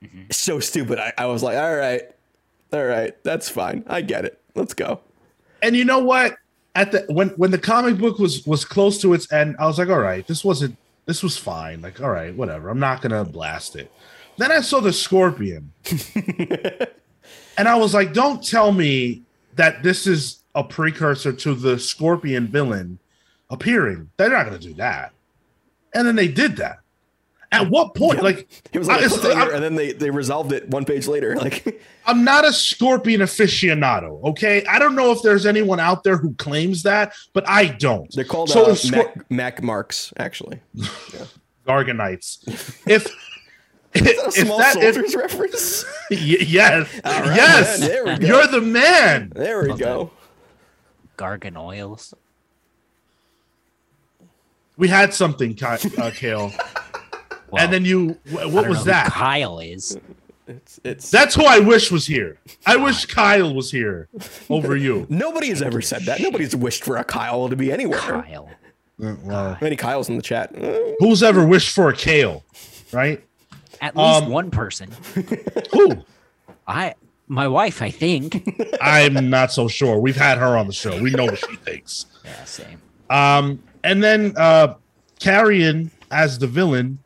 Mm-hmm. So stupid. I, I was like, all right, all right, that's fine. I get it. Let's go. And you know what? At the when when the comic book was was close to its end, I was like, all right, this wasn't this was fine. Like, all right, whatever. I'm not gonna blast it. Then I saw the scorpion. and I was like, don't tell me that this is a precursor to the scorpion villain appearing. They're not gonna do that. And then they did that. At what point? Yeah. Like It was like I- a it's- I'm- and then they, they resolved it one page later. Like, I'm not a scorpion aficionado. Okay, I don't know if there's anyone out there who claims that, but I don't. they're called So uh, if Scor- Mac, Mac Marks, actually. Garganites. If if, Is that a if small that if, reference? y- yes All right, yes man, there we go. you're the man. There we Love go. Gargan oils. We had something, Ki- uh, Cale, Well, and then you. wh- I What don't know was who that? Kyle is. It's it's That's who I wish was here. I wish Kyle was here over you. nobody has ever said that. Nobody's wished for a Kyle to be anywhere. Kyle. Uh, Well, Many Kyles in the chat. Who's ever wished for a Cale, right? At least Um, one person. Who? I my wife, I think. I'm not so sure. We've had her on the show. We know what she thinks. yeah, same. Um, and then uh, Carrion as the villain.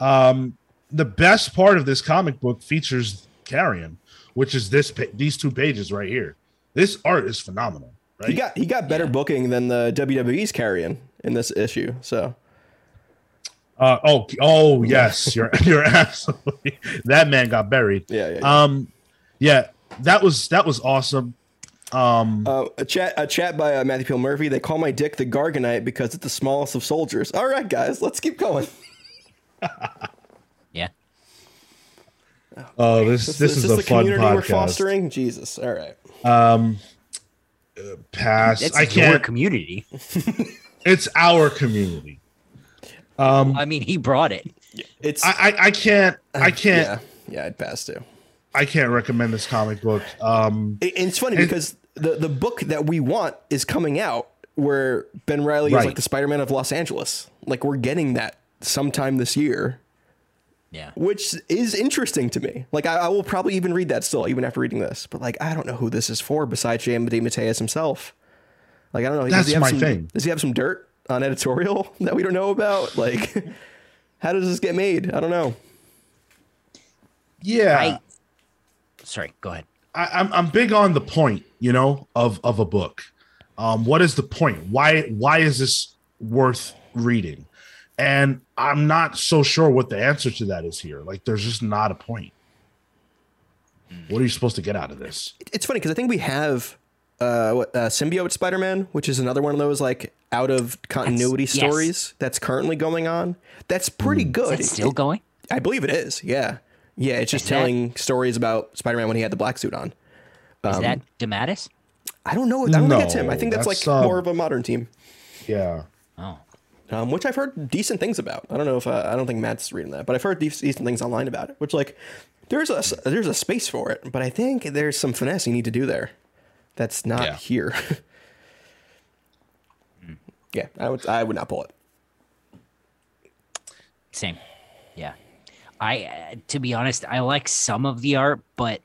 Um, the best part of this comic book features Carrion, which is this pa- these two pages right here. This art is phenomenal, right? he got he got better booking than the WWE's Karrion in this issue. So uh, oh, oh yes, you're you're absolutely that man got buried. yeah, yeah. yeah. Um, yeah, that was that was awesome. Um, Uh, a chat a chat by uh, Matthew P L Murphy. They call my dick the Garganite because it's the smallest of soldiers. All right, guys, let's keep going. Yeah. oh, this this, is, this a the fun community we're podcast. fostering. Jesus. All right. Um, pass. It's I can't. community. It's our community. Um, I mean, he brought it. It's I, I I can't I can't yeah yeah. I'd pass too. I can't recommend this comic book. Um, It- it's funny And- because the the book that we want is coming out where Ben Reilly is like the Spider-Man of Los Angeles. Like we're getting that sometime this year, Yeah. which is interesting to me. Like I, I will probably even read that still, even after reading this. But like I don't know who this is for besides J.M. Mateus himself. Like I don't know. does That's he have my some, thing. Does he have some dirt on editorial that we don't know about? Like, how does this get made? I don't know. yeah, I. Sorry. Go ahead. I, I'm I'm big on the point, you know, of of a book. Um, what is the point? Why why is this worth reading? And I'm not so sure what the answer to that is here. Like, there's just not a point. What are you supposed to get out of this? It's funny because I think we have uh, what, uh, Symbiote Spider-Man, which is another one of those like out of continuity That's- yes. stories that's currently going on. That's pretty Hmm. Is good. that still going? I believe it is. Yeah, yeah. It's just Is that- telling stories about Spider-Man when he had the black suit on. Is that DeMatteis? I don't know. I don't think it's him. I think that's, that's, like uh, more of a modern team, Yeah, Oh. um, which I've heard decent things about. I don't know if uh, I don't think Matt's reading that, but I've heard dec- decent things online about it. Which like there's a there's a space for it, but I think there's some finesse you need to do there. That's not Yeah. here. yeah, I would I would not pull it. Same. Yeah. I uh, to be honest, I like some of the art, but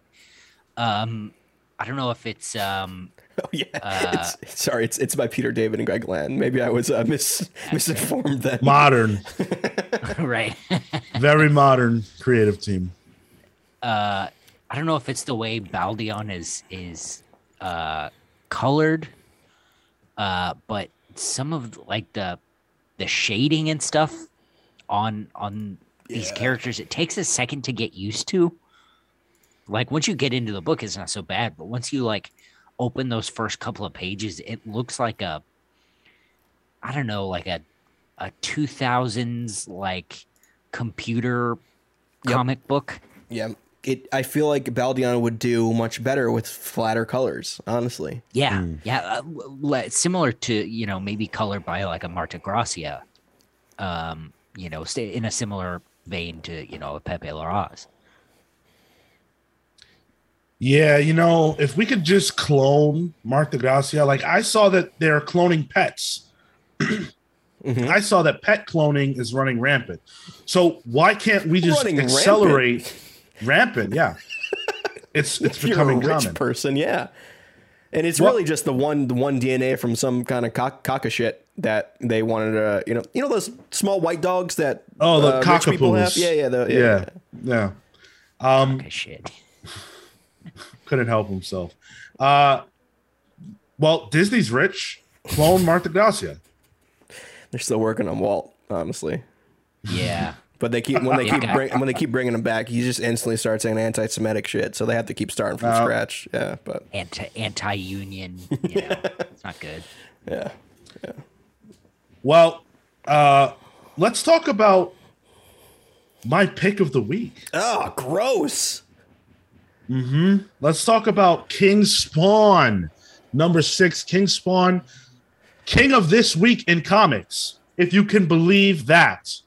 um I don't know if it's um Oh yeah, Uh, it's, sorry, it's it's by Peter David and Greg Land. Maybe I was uh, mis misinformed then. modern, right. very modern creative team. uh I don't know if it's the way Baldeón is is uh colored uh but some of like the the shading and stuff on on these Yeah. characters it takes a second to get used to like once you get into the book it's not so bad but once you like open those first couple of pages, it looks like a, I don't know, like a, a two thousands like computer Yep. comic book. Yeah. It. I feel like Baldiano would do much better with flatter colors. Honestly. Yeah, yeah, uh, le- similar to you know maybe colored by like a Marte Gracia, um, you know, stay in a similar vein to you know a Pepe Larraz. Yeah, you know, if we could just clone Marte Gracia, like I saw that they're cloning pets. Mhm. I saw that pet cloning is running rampant. So why can't we just Running accelerate rampant? Yeah. It's it's If you're a becoming rich common. person, yeah. And it's Well- really just the one the one DNA from some kind of cock, cock of shit that they wanted to, you know, you know those small white dogs that Oh, the uh, rich people have? Yeah, yeah, the, yeah. yeah. Yeah. Um shit. couldn't help himself. Uh well, Disney's rich. Clone Marte Gracia. They're still working on Walt, honestly. Yeah, But they keep when they keep Yeah. bring, when they keep bringing him back, he just instantly starts saying anti-Semitic shit. So they have to keep starting from Uh, scratch. Yeah, but anti anti union. You know, it's not good. yeah, Well, uh let's talk about my pick of the week. oh, gross. Mm-hmm. Let's talk about King Spawn. Number six, King Spawn, king of this week in comics, if you can believe that.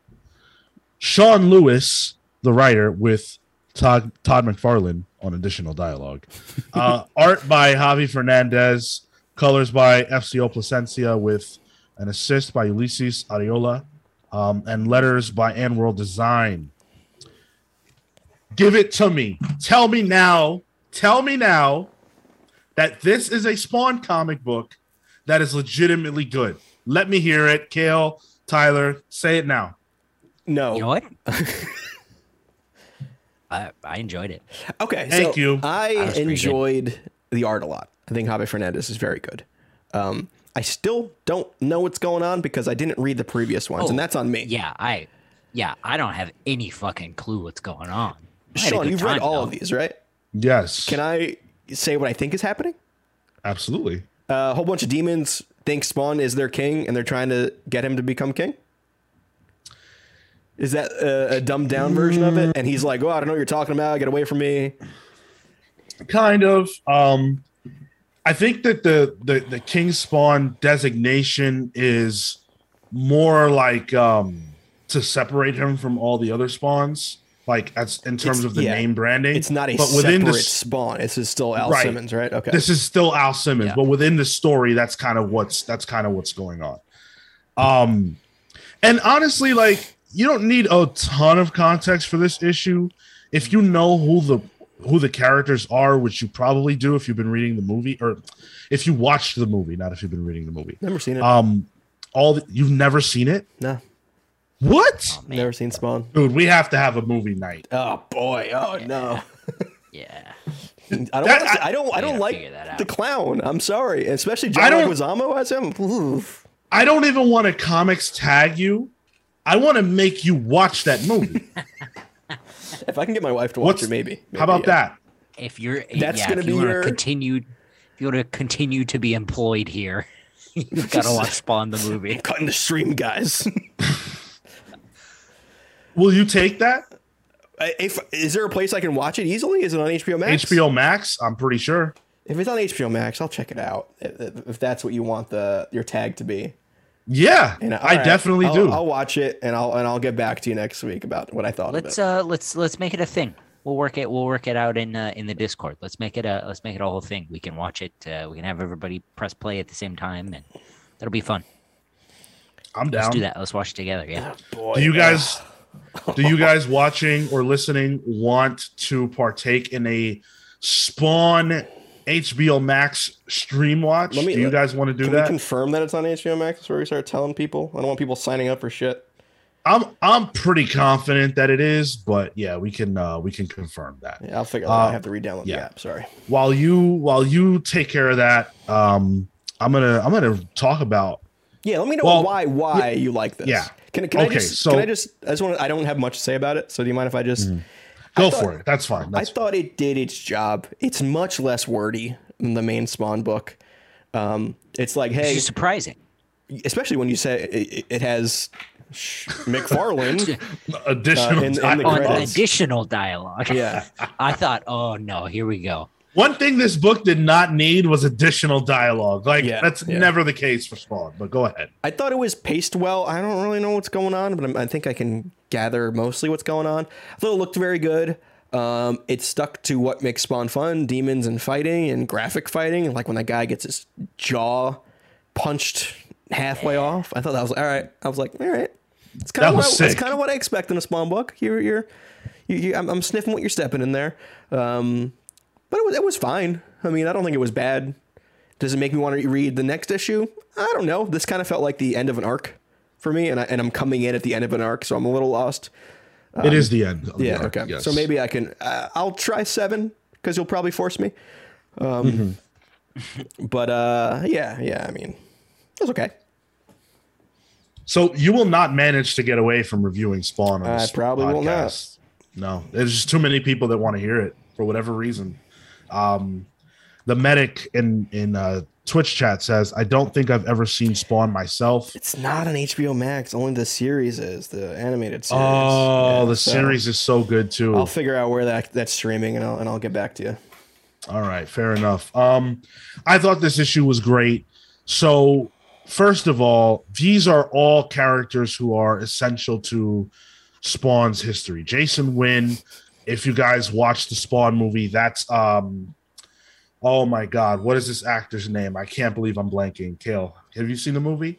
Sean Lewis, the writer, with Todd, Todd McFarlane on additional dialogue. Uh, art by Javi Fernandez, colors by FCO Plascencia, with an assist by Ulises Arreola, um, and letters by AndWorld Design. Give it to me. Tell me now. Tell me now that this is a Spawn comic book that is legitimately good. Let me hear it. Cale, Tyler, say it now. No. You know what? I I enjoyed it. Okay, Thank so you. I That was pretty good. enjoyed the art a lot. I think Javi Fernandez is very good. Um, I still don't know what's going on because I didn't read the previous ones, and Oh, that's on me. Yeah, I yeah I don't have any fucking clue what's going on. I Sean, you've read all though. of these, right? Yes. Can I say what I think is happening? Absolutely. Uh, a whole bunch of demons think Spawn is their king, and they're trying to get him to become king. Is that a, a dumbed down version of it? And he's like, "Oh, I don't know what you're talking about. Get away from me." Kind of. Um, I think that the, the the King Spawn designation is more like um to separate him from all the other spawns, like as in terms It's- of the yeah. name branding. It's not a but separate within this Spawn. This is still Al Right. Simmons, right? Okay. this is still Al Simmons, Yeah. but within the story, that's kind of what's that's kind of what's going on. Um, and honestly, like you don't need a ton of context for this issue. If you know who the who the characters are, which you probably do if you've been reading the movie, or if you watched the movie, not if you've been reading the movie. Never seen it. Um, all the, you've never seen it? no, What, Oh, never seen Spawn. dude? We have to have a movie night. Oh boy. Oh no. Yeah. I don't. That- wanna see- I don't. I I don't like that out. the clown. I'm sorry, especially I John Leguizamo as him. Oof. I don't even want to comics tag you. I want to make you watch that movie. If I can get my wife to watch What's it, maybe. maybe, How about yeah. that? If you're eh, That's yeah, gonna if be you your- continued. if you want to continue to be employed here, you've got to watch Spawn the movie. Cutting the stream, guys. Will you take that? if is there a place I can watch it easily? Is it on HBO Max? HBO Max, I'm pretty sure. If it's on HBO Max, I'll check it out. If, if that's what you want the your tag to be. Yeah, And, I all right, definitely I'll- do. I'll watch it and I'll and I'll get back to you next week about what I thought Let's of it. uh let's let's make it a thing. We'll work it. We'll work it out in uh, in the Discord. Let's make it a let's make it a whole thing. We can watch it. Uh, we can have everybody press play at the same time, and that'll be fun. I'm down. Let's do that. Let's watch it together. Yeah. Boy, Do you guys do you guys watching or listening want to partake in a Spawn HBO Max stream watch? Let me- do you guys want to do can we that? confirm that it's on HBO Max before we start telling people? I don't want people signing up for shit. I'm I'm pretty confident that it is, but yeah, we can uh we can confirm that. Yeah, I'll figure. Uh, I have to re-download yeah. the app. Sorry. While you while you take care of that, um I'm gonna I'm gonna talk about Yeah, let me know Well, why why you like this. yeah. Can, can I just so- can I just I just want I don't have much to say about it. So do you mind if I just go thought- for it. That's fine. I That's thought it did its job. It's much less wordy than the main Spawn book. Um, it's like, hey, It's surprising. especially when you say it, it has Sh- McFarlane. Additional Uh, in- in the dialogue. On additional dialogue. yeah, I thought, oh no, here we go. One thing this book did not need was additional dialogue. Like Yeah, that's yeah. never the case for Spawn. But go ahead. I thought it was paced well. I don't really know what's going on, but I'm, I think I can gather mostly what's going on. I thought it looked very good. Um, it stuck to what makes Spawn fun: demons and fighting and graphic fighting. Like when that guy gets his jaw punched halfway off. I thought that was all right. I was like, all right. It's kind of what, I- it's kind of what I expect in a Spawn book. You're, you're, you, you, I'm, I'm sniffing what you're stepping in there. Um, but it was, it was fine. I mean, I don't think it was bad. Does it make me want to read the next issue? I don't know. This kind of felt like the end of an arc for me, and I, and I'm coming in at the end of an arc, so I'm a little lost. it is the end. of the Yeah. arc, Okay. yes. So maybe I can. Uh, I'll try seven because you'll probably force me. Um, but uh, yeah, yeah. I mean, it was okay. So you will not manage to get away from reviewing Spawn on I this probably will not. podcast. No, there's just too many people that want to hear it for whatever reason. Um, the medic in in uh, Twitch chat says, "I don't think I've ever seen Spawn myself." It's not on HBO Max. Only the series is the animated series. Oh, Yeah, the so series is so good too. I'll figure out where that that's streaming, and I'll and I'll get back to you. All right, fair enough. Um, I thought this issue was great. So, first of all, these are all characters who are essential to Spawn's history. Jason Wynn, if you guys watch the Spawn movie, that's um oh my god, what is this actor's name? I can't believe I'm blanking. Cale, have you seen the movie?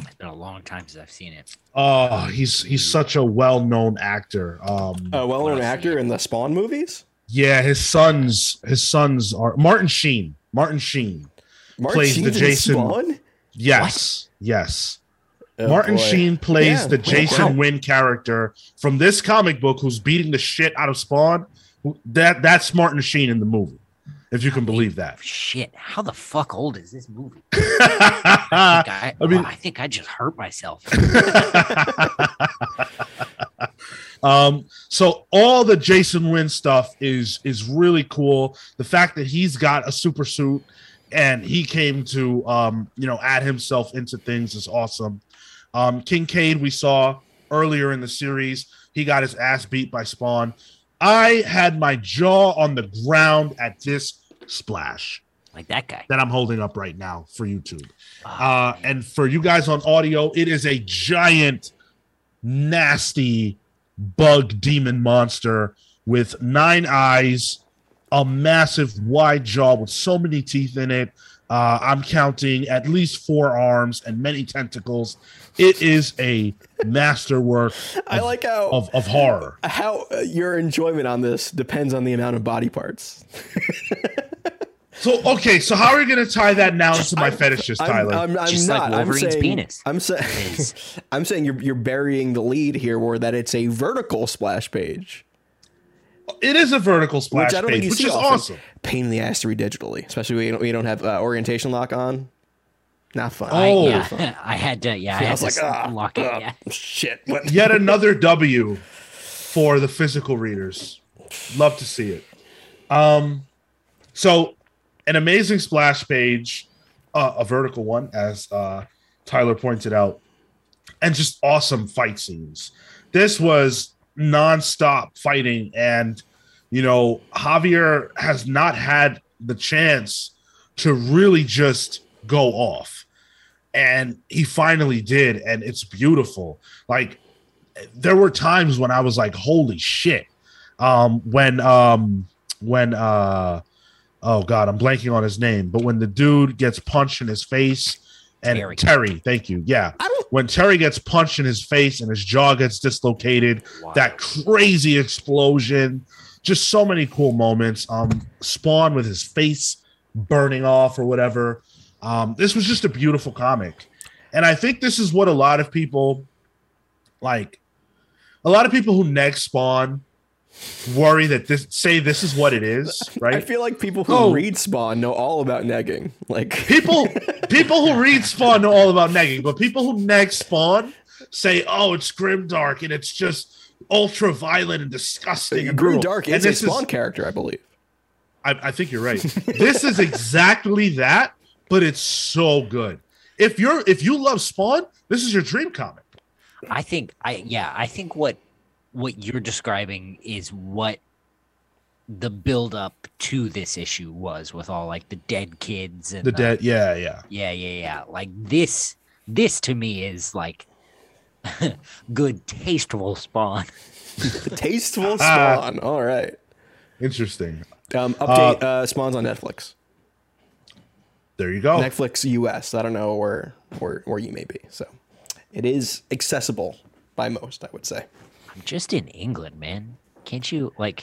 It's been a long time since I've seen it. Oh, he's he's such a well-known actor. Um A well-known actor in the Spawn movies. yeah, his sons his sons are Martin Sheen. Martin Sheen. Martin Plays the Sheen's in Jason- Spawn. Yes. Yes. Oh, Martin boy. Sheen plays Yeah. the Jason wow. Wynn character from this comic book who's beating the shit out of Spawn. That that's Martin Sheen in the movie, if you can believe that. Shit, how the fuck old is this movie? I, think I, I mean- I think I just hurt myself. um, so all the Jason Wynn stuff is is really cool. The fact that he's got a super suit and he came to um, you know add himself into things is awesome. Um, Kincaid we saw earlier in the series, he got his ass beat by Spawn. I had my jaw on the ground at this splash like that guy. that I'm holding up right now for YouTube. Ah, Uh, and for you guys on audio, it is a giant, nasty bug demon monster with nine eyes, a massive wide jaw with so many teeth in it. Uh, I'm counting at least four arms and many tentacles. It is a masterwork I of, like how of, of horror. how uh, your enjoyment on this depends on the amount of body parts. So, okay, so how are we going to tie that now into my fetishes, I'm, Tyler? I'm, I'm Just like not. I'm Wolverine's saying, penis I'm saying. I'm saying you're you're burying the lead here, where that it's a vertical splash page, it is a vertical splash which I don't think page, you which see is often. awesome. Pain in the ass to read digitally, especially when you don't, when you don't have uh, orientation lock on. Not fun. I, Oh. yeah, I had to. Yeah, I, I was like, s- ah, lock it. ah, Yeah. shit. What? yet another W for the physical readers. Love to see it. Um, so an amazing splash page, uh, a vertical one, as uh, Tyler pointed out, and just awesome fight scenes. This was nonstop fighting, and you know Javier has not had the chance to really just go off, and he finally did, and it's beautiful. Like there were times when I was like, "Holy shit!" Um, when um, when uh, oh god, I'm blanking on his name, but when the dude gets punched in his face, and Terry. Terry, thank you, yeah, I don't. when Terry gets punched in his face and his jaw gets dislocated, Wow. that crazy explosion, just so many cool moments. Um, Spawn with his face burning off or whatever. Um, this was just a beautiful comic, and I think this is what a lot of people like. A lot of people who neg Spawn worry that this say this is what it is, right? I feel like people who Oh. read Spawn know all about negging. Like people people who read Spawn know all about negging, but people who neg Spawn say, "Oh, it's grimdark and it's just ultra violent and disgusting and Grim brutal." Dark and is a this Spawn character, I believe. I, I think you're right. this is exactly that, but it's so good. If you're if you love Spawn, this is your dream comic. I think I yeah, I think what what you're describing is what the build up to this issue was with all like the dead kids and The dead, yeah, yeah. yeah, yeah, yeah. Like this this to me is like good tasteful spawn. Tasteful Ah. Spawn. All right. Interesting. Um, update. Uh, Spawn's on Netflix. There you go. Netflix US. I don't know where where where you may be. So it is accessible by most, I would say. I'm just in England, man. Can't you like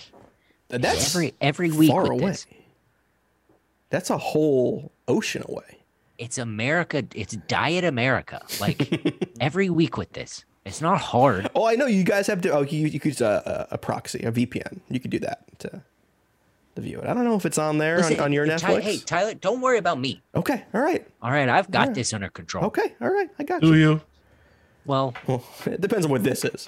That's every every week far with away. this? That's a whole ocean away. It's America. It's Diet America. Like every week with this. It's not hard. Oh, I know you guys have to. Oh, you, you could use a, a, a proxy, a VPN. You could do that to, to view it. I don't know if it's on there Listen, on, on your Ty- Netflix. hey, Tyler, don't worry about me. Okay, all right, All right, I've got this under control. okay, all right. I got Do you. you? Well, Well, it depends on what this is.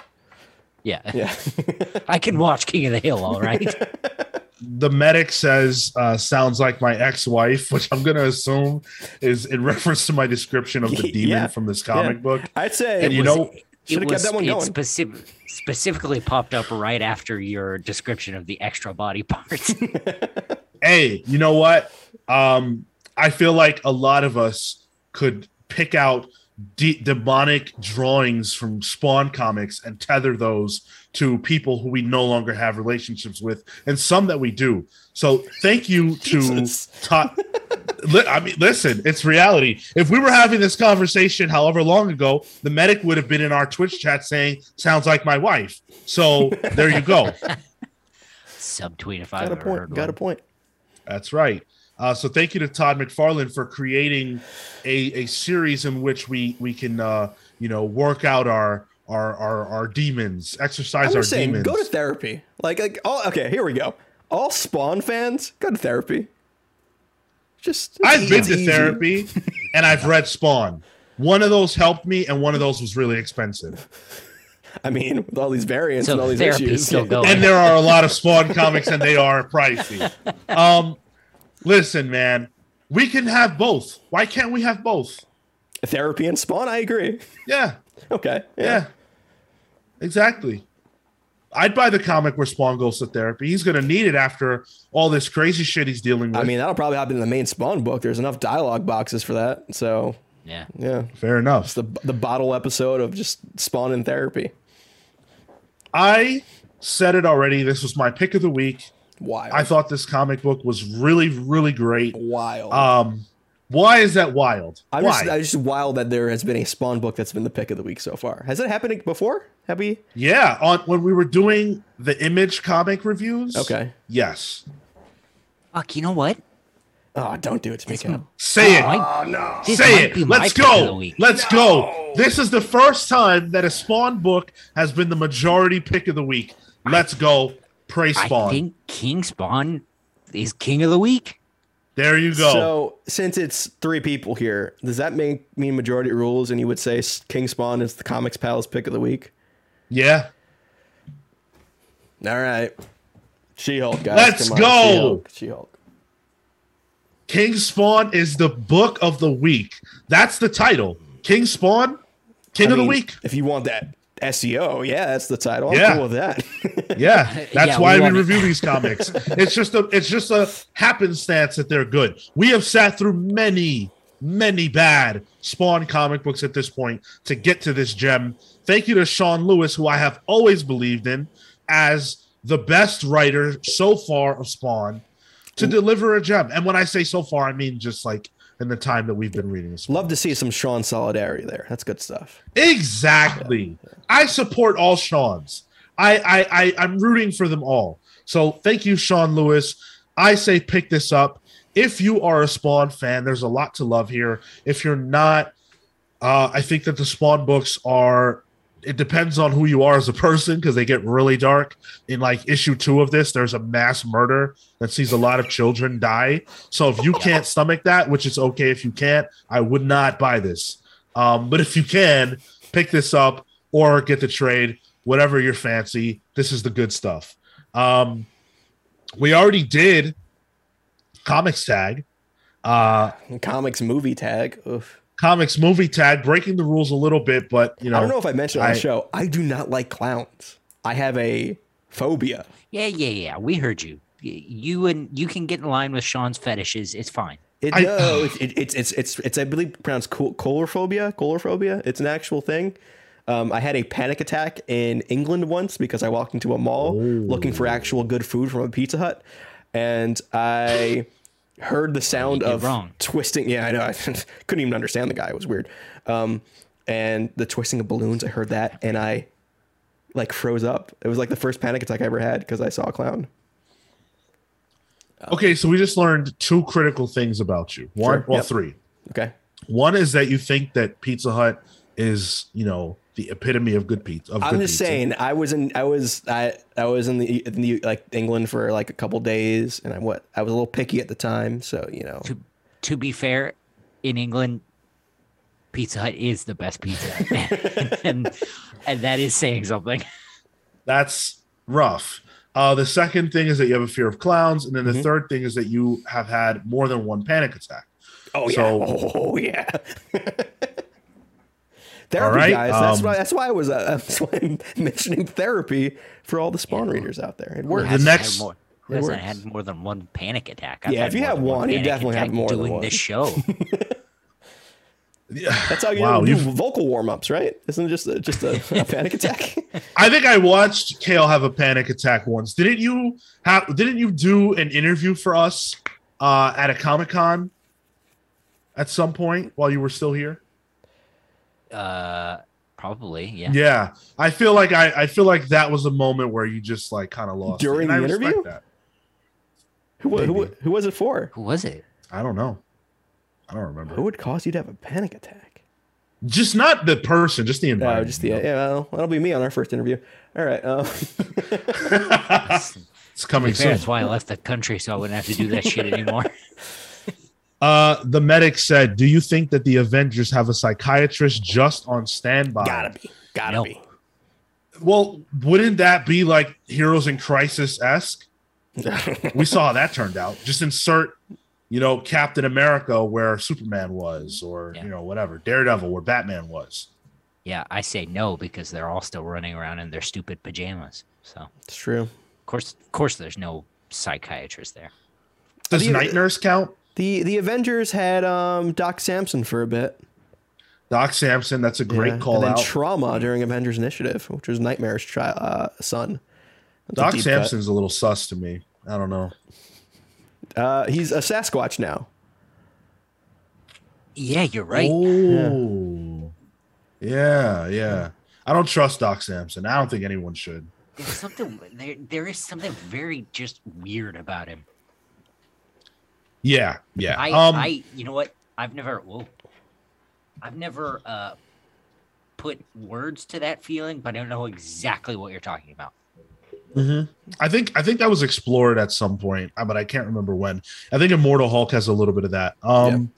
Yeah. Yeah. I can watch King of the Hill, all right. The medic says, uh, sounds like my ex wife, which I'm going to assume is in reference to my description of the demon Yeah. from this comic Yeah. book. I'd say. And you was- know, Should've kept that one it going. specif- specifically popped up right after your description of the extra body parts. hey, you know what? Um, I feel like a lot of us could pick out de- demonic drawings from Spawn comics and tether those to people who we no longer have relationships with, and some that we do. So, thank you to Todd. Li- I mean, listen, it's reality. If we were having this conversation however long ago, the medic would have been in our Twitch chat saying, "Sounds like my wife." So there you go. Subtweet if I've got a ever point. heard Got a point. That's right. Uh, so thank you to Todd McFarlane for creating a, a series in which we we can uh, you know work out our our our, our demons, exercise I'm our saying, demons. go to therapy. Like, like, all, okay, here we go. All Spawn fans, go to therapy. Just, it's I've been to easy. therapy and I've read Spawn. One of those helped me, and one of those was really expensive. I mean, with all these variants So and all these issues. still going. And there are a lot of Spawn comics, and they are pricey. Um, listen, man, we can have both. Why can't we have both? Therapy and Spawn, I agree. Yeah, Okay. Yeah, exactly. I'd buy the comic where Spawn goes to therapy. He's going to need it after all this crazy shit he's dealing with. I mean, that'll probably happen in the main Spawn book. There's enough dialogue boxes for that. So, Yeah. yeah. fair enough. It's the, the bottle episode of just Spawn in therapy. I said it already. This was my pick of the week. Wild. I thought this comic book was really, really great. wild. Um, why is that wild? I'm why? just, I'm just wild that there has been a Spawn book that's been the pick of the week so far. Has it happened before? Have we? yeah, on when we were doing the image comic reviews. Okay. Yes. Fuck, you know what? Oh, don't do it to me, Cal. Say it. Might- no. Say it. Let's pick of the go. Let's go. This is the first time that a Spawn book has been the majority pick of the week. Let's go. Praise I think King Spawn is King of the Week. there you go. So, since it's three people here, does that make mean majority rules? And you would say King Spawn is the Comics Pals pick of the week? yeah. All right. She Hulk, guys. Let's Come go. She-Hulk. She-Hulk. King Spawn is the book of the week. That's the title. King Spawn, King I of the week. If you want that SEO, yeah, that's the title. I'm Yeah. cool with that. Yeah, that's Yeah, why we we, review these comics. it's just a it's just a happenstance that they're good. We have sat through many, many bad Spawn comic books at this point to get to this gem. Thank you to Sean Lewis, who I have always believed in as the best writer so far of Spawn to deliver a gem. And when I say so far, I mean just like in the time that we've been reading this. Love to see some Sean solidarity there. That's good stuff. Exactly. I support all Sean's. I, I I I'm rooting for them all. So thank you, Sean Lewis. I say pick this up. If you are a Spawn fan, there's a lot to love here. If you're not, uh, I think that the Spawn books are. It depends on who you are as a person because they get really dark. In like issue two of this, there's a mass murder that sees a lot of children die. So if you can't stomach that, which is okay if you can't, I would not buy this. Um, but if you can, pick this up or get the trade, whatever your fancy. This is the good stuff. Um, we already did comics tag. Uh, Comics movie tag. Oof. comics movie tag, breaking the rules a little bit, but you know, I don't know if I mentioned on I- the show. I do not like clowns. I have a phobia. Yeah, yeah, yeah. We heard you. You and you can get in line with Sean's fetishes. It's fine. It, I- no, it, it, it's it's it's it's I believe pronounced col- colorophobia. Colorophobia. It's an actual thing. Um, I had a panic attack in England once because I walked into a mall looking for actual good food from a Pizza Hut, and I heard the sound of wrong. twisting. Yeah, I know. I couldn't even understand the guy. It was weird. Um, and the twisting of balloons. I heard that, and I like froze up. It was like the first panic attack I ever had because I saw a clown. okay, so we just learned two critical things about you. One, Sure, well, yep. three. Okay. One is that you think that Pizza Hut is, you know, the epitome of good pizza. Of I'm good just pizza. saying. I was in. I was. I. I was in the, in the like England for like a couple days, and I what. I was a little picky at the time, so you know. To to be fair, in England, Pizza Hut is the best pizza, and and that is saying something. That's rough. Uh, the second thing is that you have a fear of clowns, and then the Mhm. third thing is that you have had more than one panic attack. Oh yeah. Oh yeah. Therapy, All right, guys. That's um, why. That's why I was. Uh, that's why I'm mentioning therapy for all the spawn readers out there. It Who works. The next- had more, who it hasn't had more than one panic attack? Yeah, if you have than one, you definitely have attack more than doing one. this show. That's how you Wow, do you've- vocal warm ups, right? Isn't it just a, just a, a panic attack? I think I watched Cale have a panic attack once. Didn't you have? Didn't you do an interview for us uh, at a Comic Con at some point while you were still here? Uh, probably, yeah. Yeah, I feel like I, I feel like that was a moment where you just like kind of lost During and the respect interview? That. who, who, who was it for? Who was it? I don't know. I don't remember. Who would cause you to have a panic attack? Just not the person, just the No, environment. just the yeah. Well, that'll be me on our first interview. All right. Uh, it's coming To fair, soon. that's why I left the country so I wouldn't have to do that shit anymore. Uh, the medic said, "Do you think that the Avengers have a psychiatrist just on standby?" gotta be. Gotta No. be. Well, wouldn't that be like Heroes in Crisis esque? We saw how that turned out. Just insert, you know, Captain America where Superman was, or Yeah. you know, whatever, Daredevil where Batman was. Yeah, I say no because they're all still running around in their stupid pajamas. So, of It's true. course, of course, there's no psychiatrist there. Does do Night Nurse count? The the Avengers had um, Doc Samson for a bit. Doc Samson, that's a great Yeah. call and then out. Trauma during Avengers Initiative, which was Nightmare's tri- uh, son. That's a Doc deep Samson's a little sus to me. I don't know. Uh, he's a Sasquatch now. Yeah, you're right. Oh, yeah, yeah. I don't trust Doc Samson. I don't think anyone should. There's something there. There is something very just weird about him. Yeah, yeah. I, um, I, you know what? I've never, whoa, I've never uh, put words to that feeling, but I don't know exactly what you're talking about. mhm. I think I think that was explored at some point, uh, but I can't remember when. I think Immortal Hulk has a little bit of that. Um,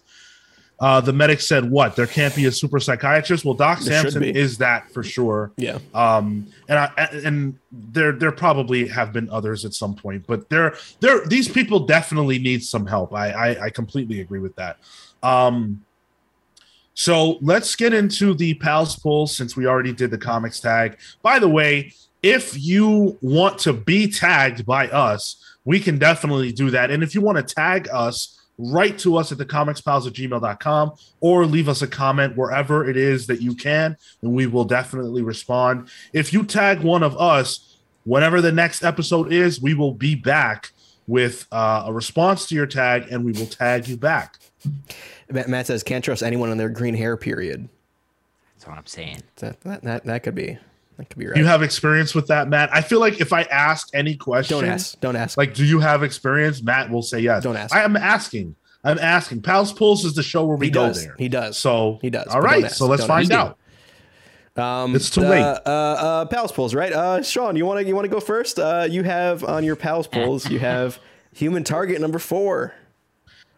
uh, the medic said, "What? There can't be a super psychiatrist." Well, Doc There Samson is that for sure. Yeah. um and i and there there probably have been others at some point but there there these people definitely need some help i i, I completely agree with that um so let's get into the Pals Pulls since we already did the comics tag by the way if you want to be tagged by us we can definitely do that and if you want to tag us write to us at the comicspals at gmail.com or leave us a comment wherever it is that you can and we will definitely respond if you tag one of us, whenever the next episode is, we will be back with uh, a response to your tag and we will tag you back. Matt, Matt says can't trust anyone on their green hair period. That's what I'm saying. That that that, that could be that could be right. You have experience with that, Matt? I feel like if I ask any question, Don't ask. Don't ask. like, do you have experience? Matt will say yes. Don't ask. I am asking. I'm asking. Pals Pulls is the show where we he go does. there. He does. So He does, All but don't right. ask. So let's Don't find ask. out. Um, It's too uh, late. Uh, uh, Pals Pulls, right? Uh, Sean, you want to you want to go first? Uh, you have on your Pals Pulls, you have human target number four.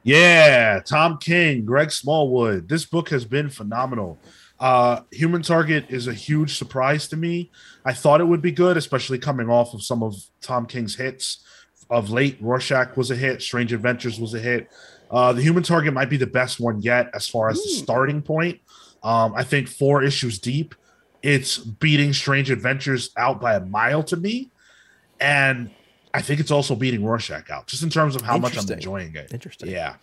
Yeah, Tom King, Greg Smallwood. This book has been phenomenal. Uh, Human Target is a huge surprise to me. I thought it would be good, especially coming off of some of Tom King's hits of late, Rorschach was a hit. Strange Adventures was a hit. Uh, the Human Target might be the best one yet as far as the starting point. Um, I think four issues deep, it's beating Strange Adventures out by a mile to me, and I think it's also beating Rorschach out just in terms of how much I'm enjoying it. Interesting. Yeah.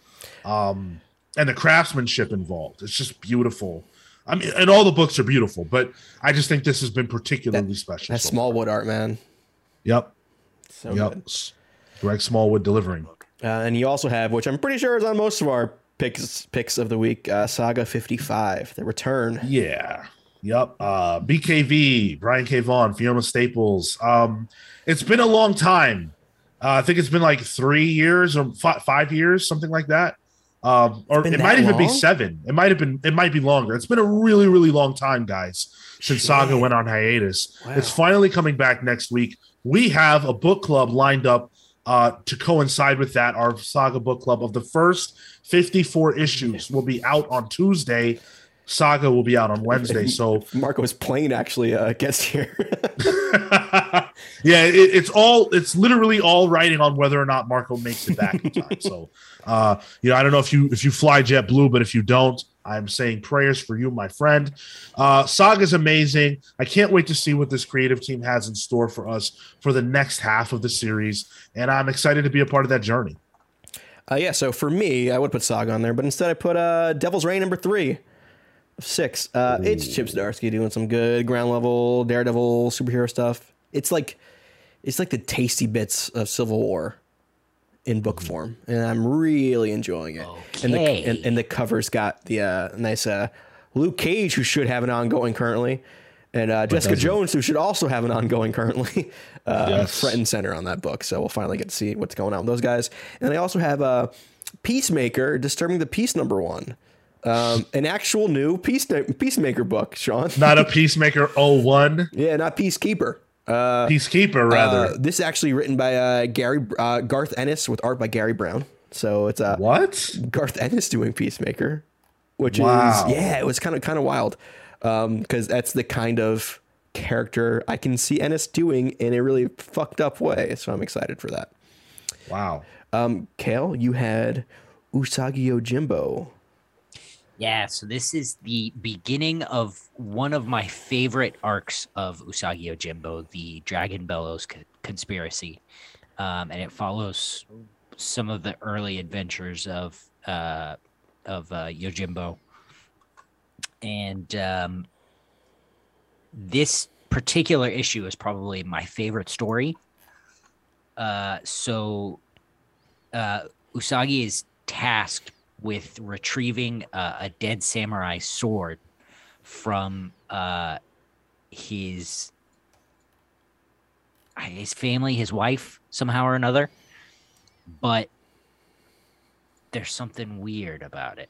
Um, and the craftsmanship involved. It's just beautiful. I mean, and all the books are beautiful, but I just think this has been particularly special. That so Smallwood art, man. Yep. So yep. good. S- Greg Smallwood delivering. Uh, and you also have, which I'm pretty sure is on most of our picks picks of the week, uh, Saga 55, The Return. Yeah. Yep. Uh, BKV, Brian K. Vaughan, Fiona Staples. Um, it's been a long time. Uh, I think it's been like three years or fi- five years, something like that. Um, or it might even be seven. It might have been. It might be longer. It's been a really, really long time, guys, since Shit. Saga went on hiatus. Wow. It's finally coming back next week. We have a book club lined up uh, to coincide with that. Our Saga book club of the first 54 issues will be out on Tuesday. Saga will be out on Wednesday. So Marco's plane actually uh, gets here. yeah, it, it's all it's literally all writing on whether or not Marco makes it back in time. So uh, you know, I don't know if you if you fly JetBlue, but if you don't, I'm saying prayers for you, my friend. Uh, Saga's amazing. I can't wait to see what this creative team has in store for us for the next half of the series, and I'm excited to be a part of that journey. Uh, yeah, so for me, I would put Saga on there, but instead I put uh, Devil's Reign number three six. Uh, it's Chip Zdarsky doing some good ground level Daredevil superhero stuff. It's like it's like the tasty bits of Civil War in book form, and I'm really enjoying it. And the and, and the cover's got the uh, nice uh, Luke Cage, who should have an ongoing currently, and uh, Jessica doesn't. Jones, who should also have an ongoing currently, uh, Yes. front and center on that book. So we'll finally get to see what's going on with those guys. And I also have uh, Peacemaker, Disturbing the Peace number one, um, an actual new Peace Peacemaker book, Sean. Not a Peacemaker 01, yeah, not Peacekeeper. Uh, Peacekeeper rather. uh, this is actually written by uh, Gary uh, Garth Ennis with art by Gary Brown. So it's uh, what? Garth Ennis doing Peacemaker, which Wow. is yeah, it was kind of kind of wild because that's the kind of character I can see Ennis doing in a really fucked up way. So I'm excited for that. Wow. Um, Cale, you had Usagi Yojimbo. Yeah, so this is the beginning of one of my favorite arcs of Usagi Yojimbo, the Dragon Bellows co- conspiracy. Um, and it follows some of the early adventures of uh, of uh, Yojimbo. And um, this particular issue is probably my favorite story. Uh, so uh, Usagi is tasked with retrieving uh, a dead samurai sword from uh, his his family, his wife, somehow or another. But there's something weird about it,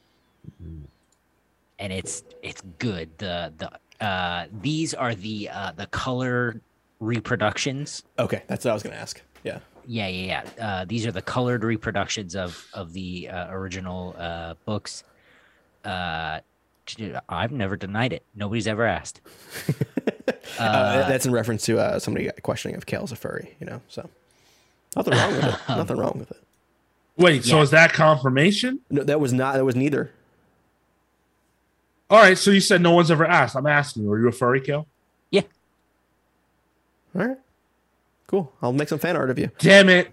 and it's it's good. The the uh, these are the uh, the color reproductions Okay, that's what I was gonna ask. Yeah. Yeah, yeah, yeah. Uh, these are the colored reproductions of of the uh, original uh, books. Uh, t- I've never denied it. Nobody's ever asked. Uh, that's in reference to uh, somebody questioning if Cale's a furry, you know. So nothing wrong with it. Nothing wrong with it. Wait, so is that confirmation? No, that was not. That was neither. All right, so you said no one's ever asked. I'm asking you, are you a furry Cale? All right. Cool. I'll make some fan art of you. Damn it.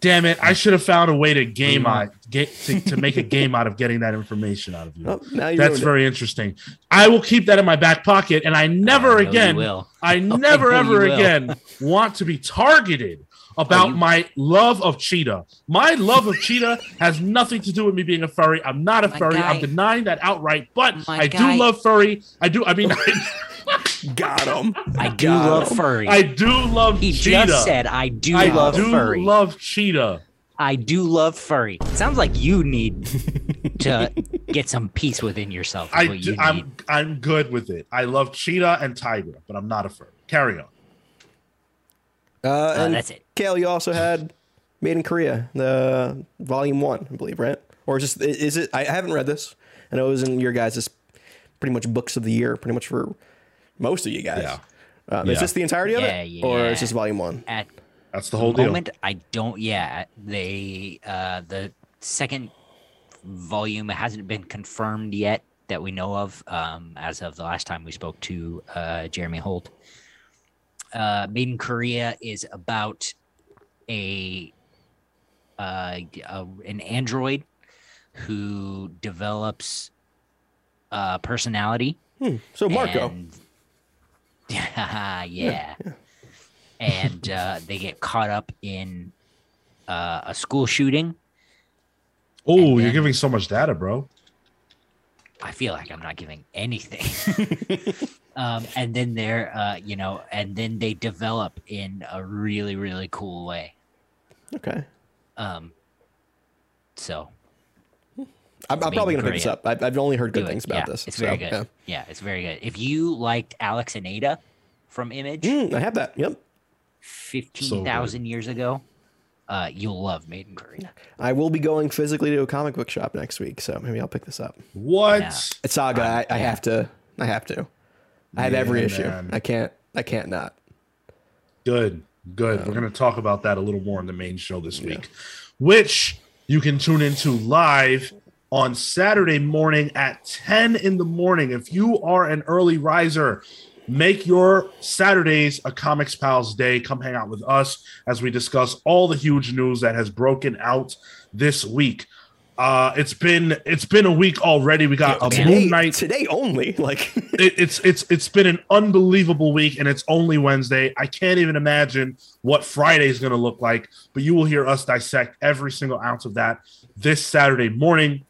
Damn it. I should have found a way to game out get to, to make a game out of getting that information out of you. Oh, now you That's ruined it. very interesting. I will keep that in my back pocket and I never I again will. I never you ever again want to be targeted about oh, you- my love of cheetah. My love of cheetah has nothing to do with me being a furry. I'm not a My furry. I'm denying that outright. But My I guy- do love furry. I do. I mean, I, Got him. I do Got love him. furry. I do love Cheetah. he cheetah. just said I do love furry. I love do furry. love cheetah. I do love furry. Sounds like you need to get some peace within yourself. I what do, you need. I'm I'm good with it. I love cheetah and tiger, but I'm not a furry. Carry on. Uh, Uh, and that's it. Cale, you also had Made in Korea, the volume one, I believe, right? Or is just is it? I haven't read this. I know it was in your guys' pretty much books of the year, pretty much for most of you guys. Yeah. Um, Yeah. Is this the entirety of Yeah, it, or is this volume one? At That's the whole deal. moment i don't yeah they uh the second volume hasn't been confirmed yet that we know of um as of the last time we spoke to uh jeremy holt uh made in korea is about a uh a, an android who develops uh personality So Marco. and- yeah. yeah. And uh, they get caught up in uh, a school shooting. Oh, you're giving so much data, bro. I feel like I'm not giving anything. um, and then they're, uh, you know, and then they develop in a really, really cool way. Okay. Um, so I'm, I'm probably gonna pick this up. I've, I've only heard good things about yeah, this. It's so, very good. yeah. Yeah. it's very good. If you liked Alex and Ada from Image Mm, I have that. Yep. 15,000 years ago, uh, you'll love Made in Korea. I will be going physically to a comic book shop next week, so maybe I'll pick this up. What? Yeah. It's Saga. I, I have to. I have to. I have every issue. man. I can't. I can't not. Good, good. We're going to talk about that a little more in the main show this week, which you can tune into live on Saturday morning at 10 in the morning. If you are an early riser, make your Saturdays a Comics Pals day. Come hang out with us as we discuss all the huge news that has broken out this week. Uh, it's been it's been a week already. We got a Today, Moon Knight today only. Like it, it's it's it's been an unbelievable week and it's only Wednesday. I can't even imagine what Friday is going to look like, but you will hear us dissect every single ounce of that this Saturday morning.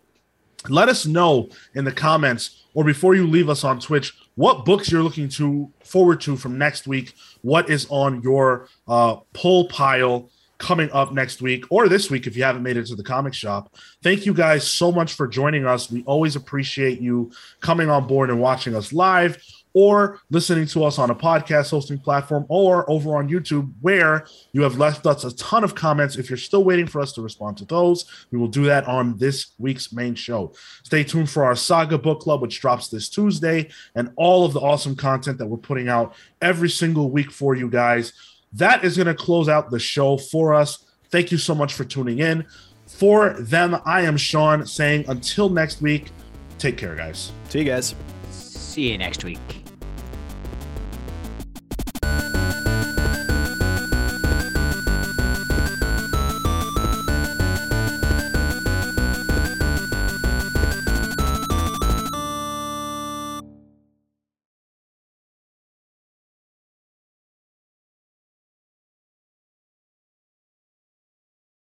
Let us know in the comments or before you leave us on Twitch what books you're looking to forward to from next week. What is on your uh, pull pile coming up next week or this week if you haven't made it to the comic shop. Thank you guys so much for joining us. We always appreciate you coming on board and watching us live or listening to us on a podcast hosting platform or over on YouTube where you have left us a ton of comments. If you're still waiting for us to respond to those, we will do that on this week's main show. Stay tuned for our Saga Book Club, which drops this Tuesday, and all of the awesome content that we're putting out every single week for you guys. That is going to close out the show for us. Thank you so much for tuning in. For them, I am Sean saying until next week, take care, guys. see you guys. See you next week.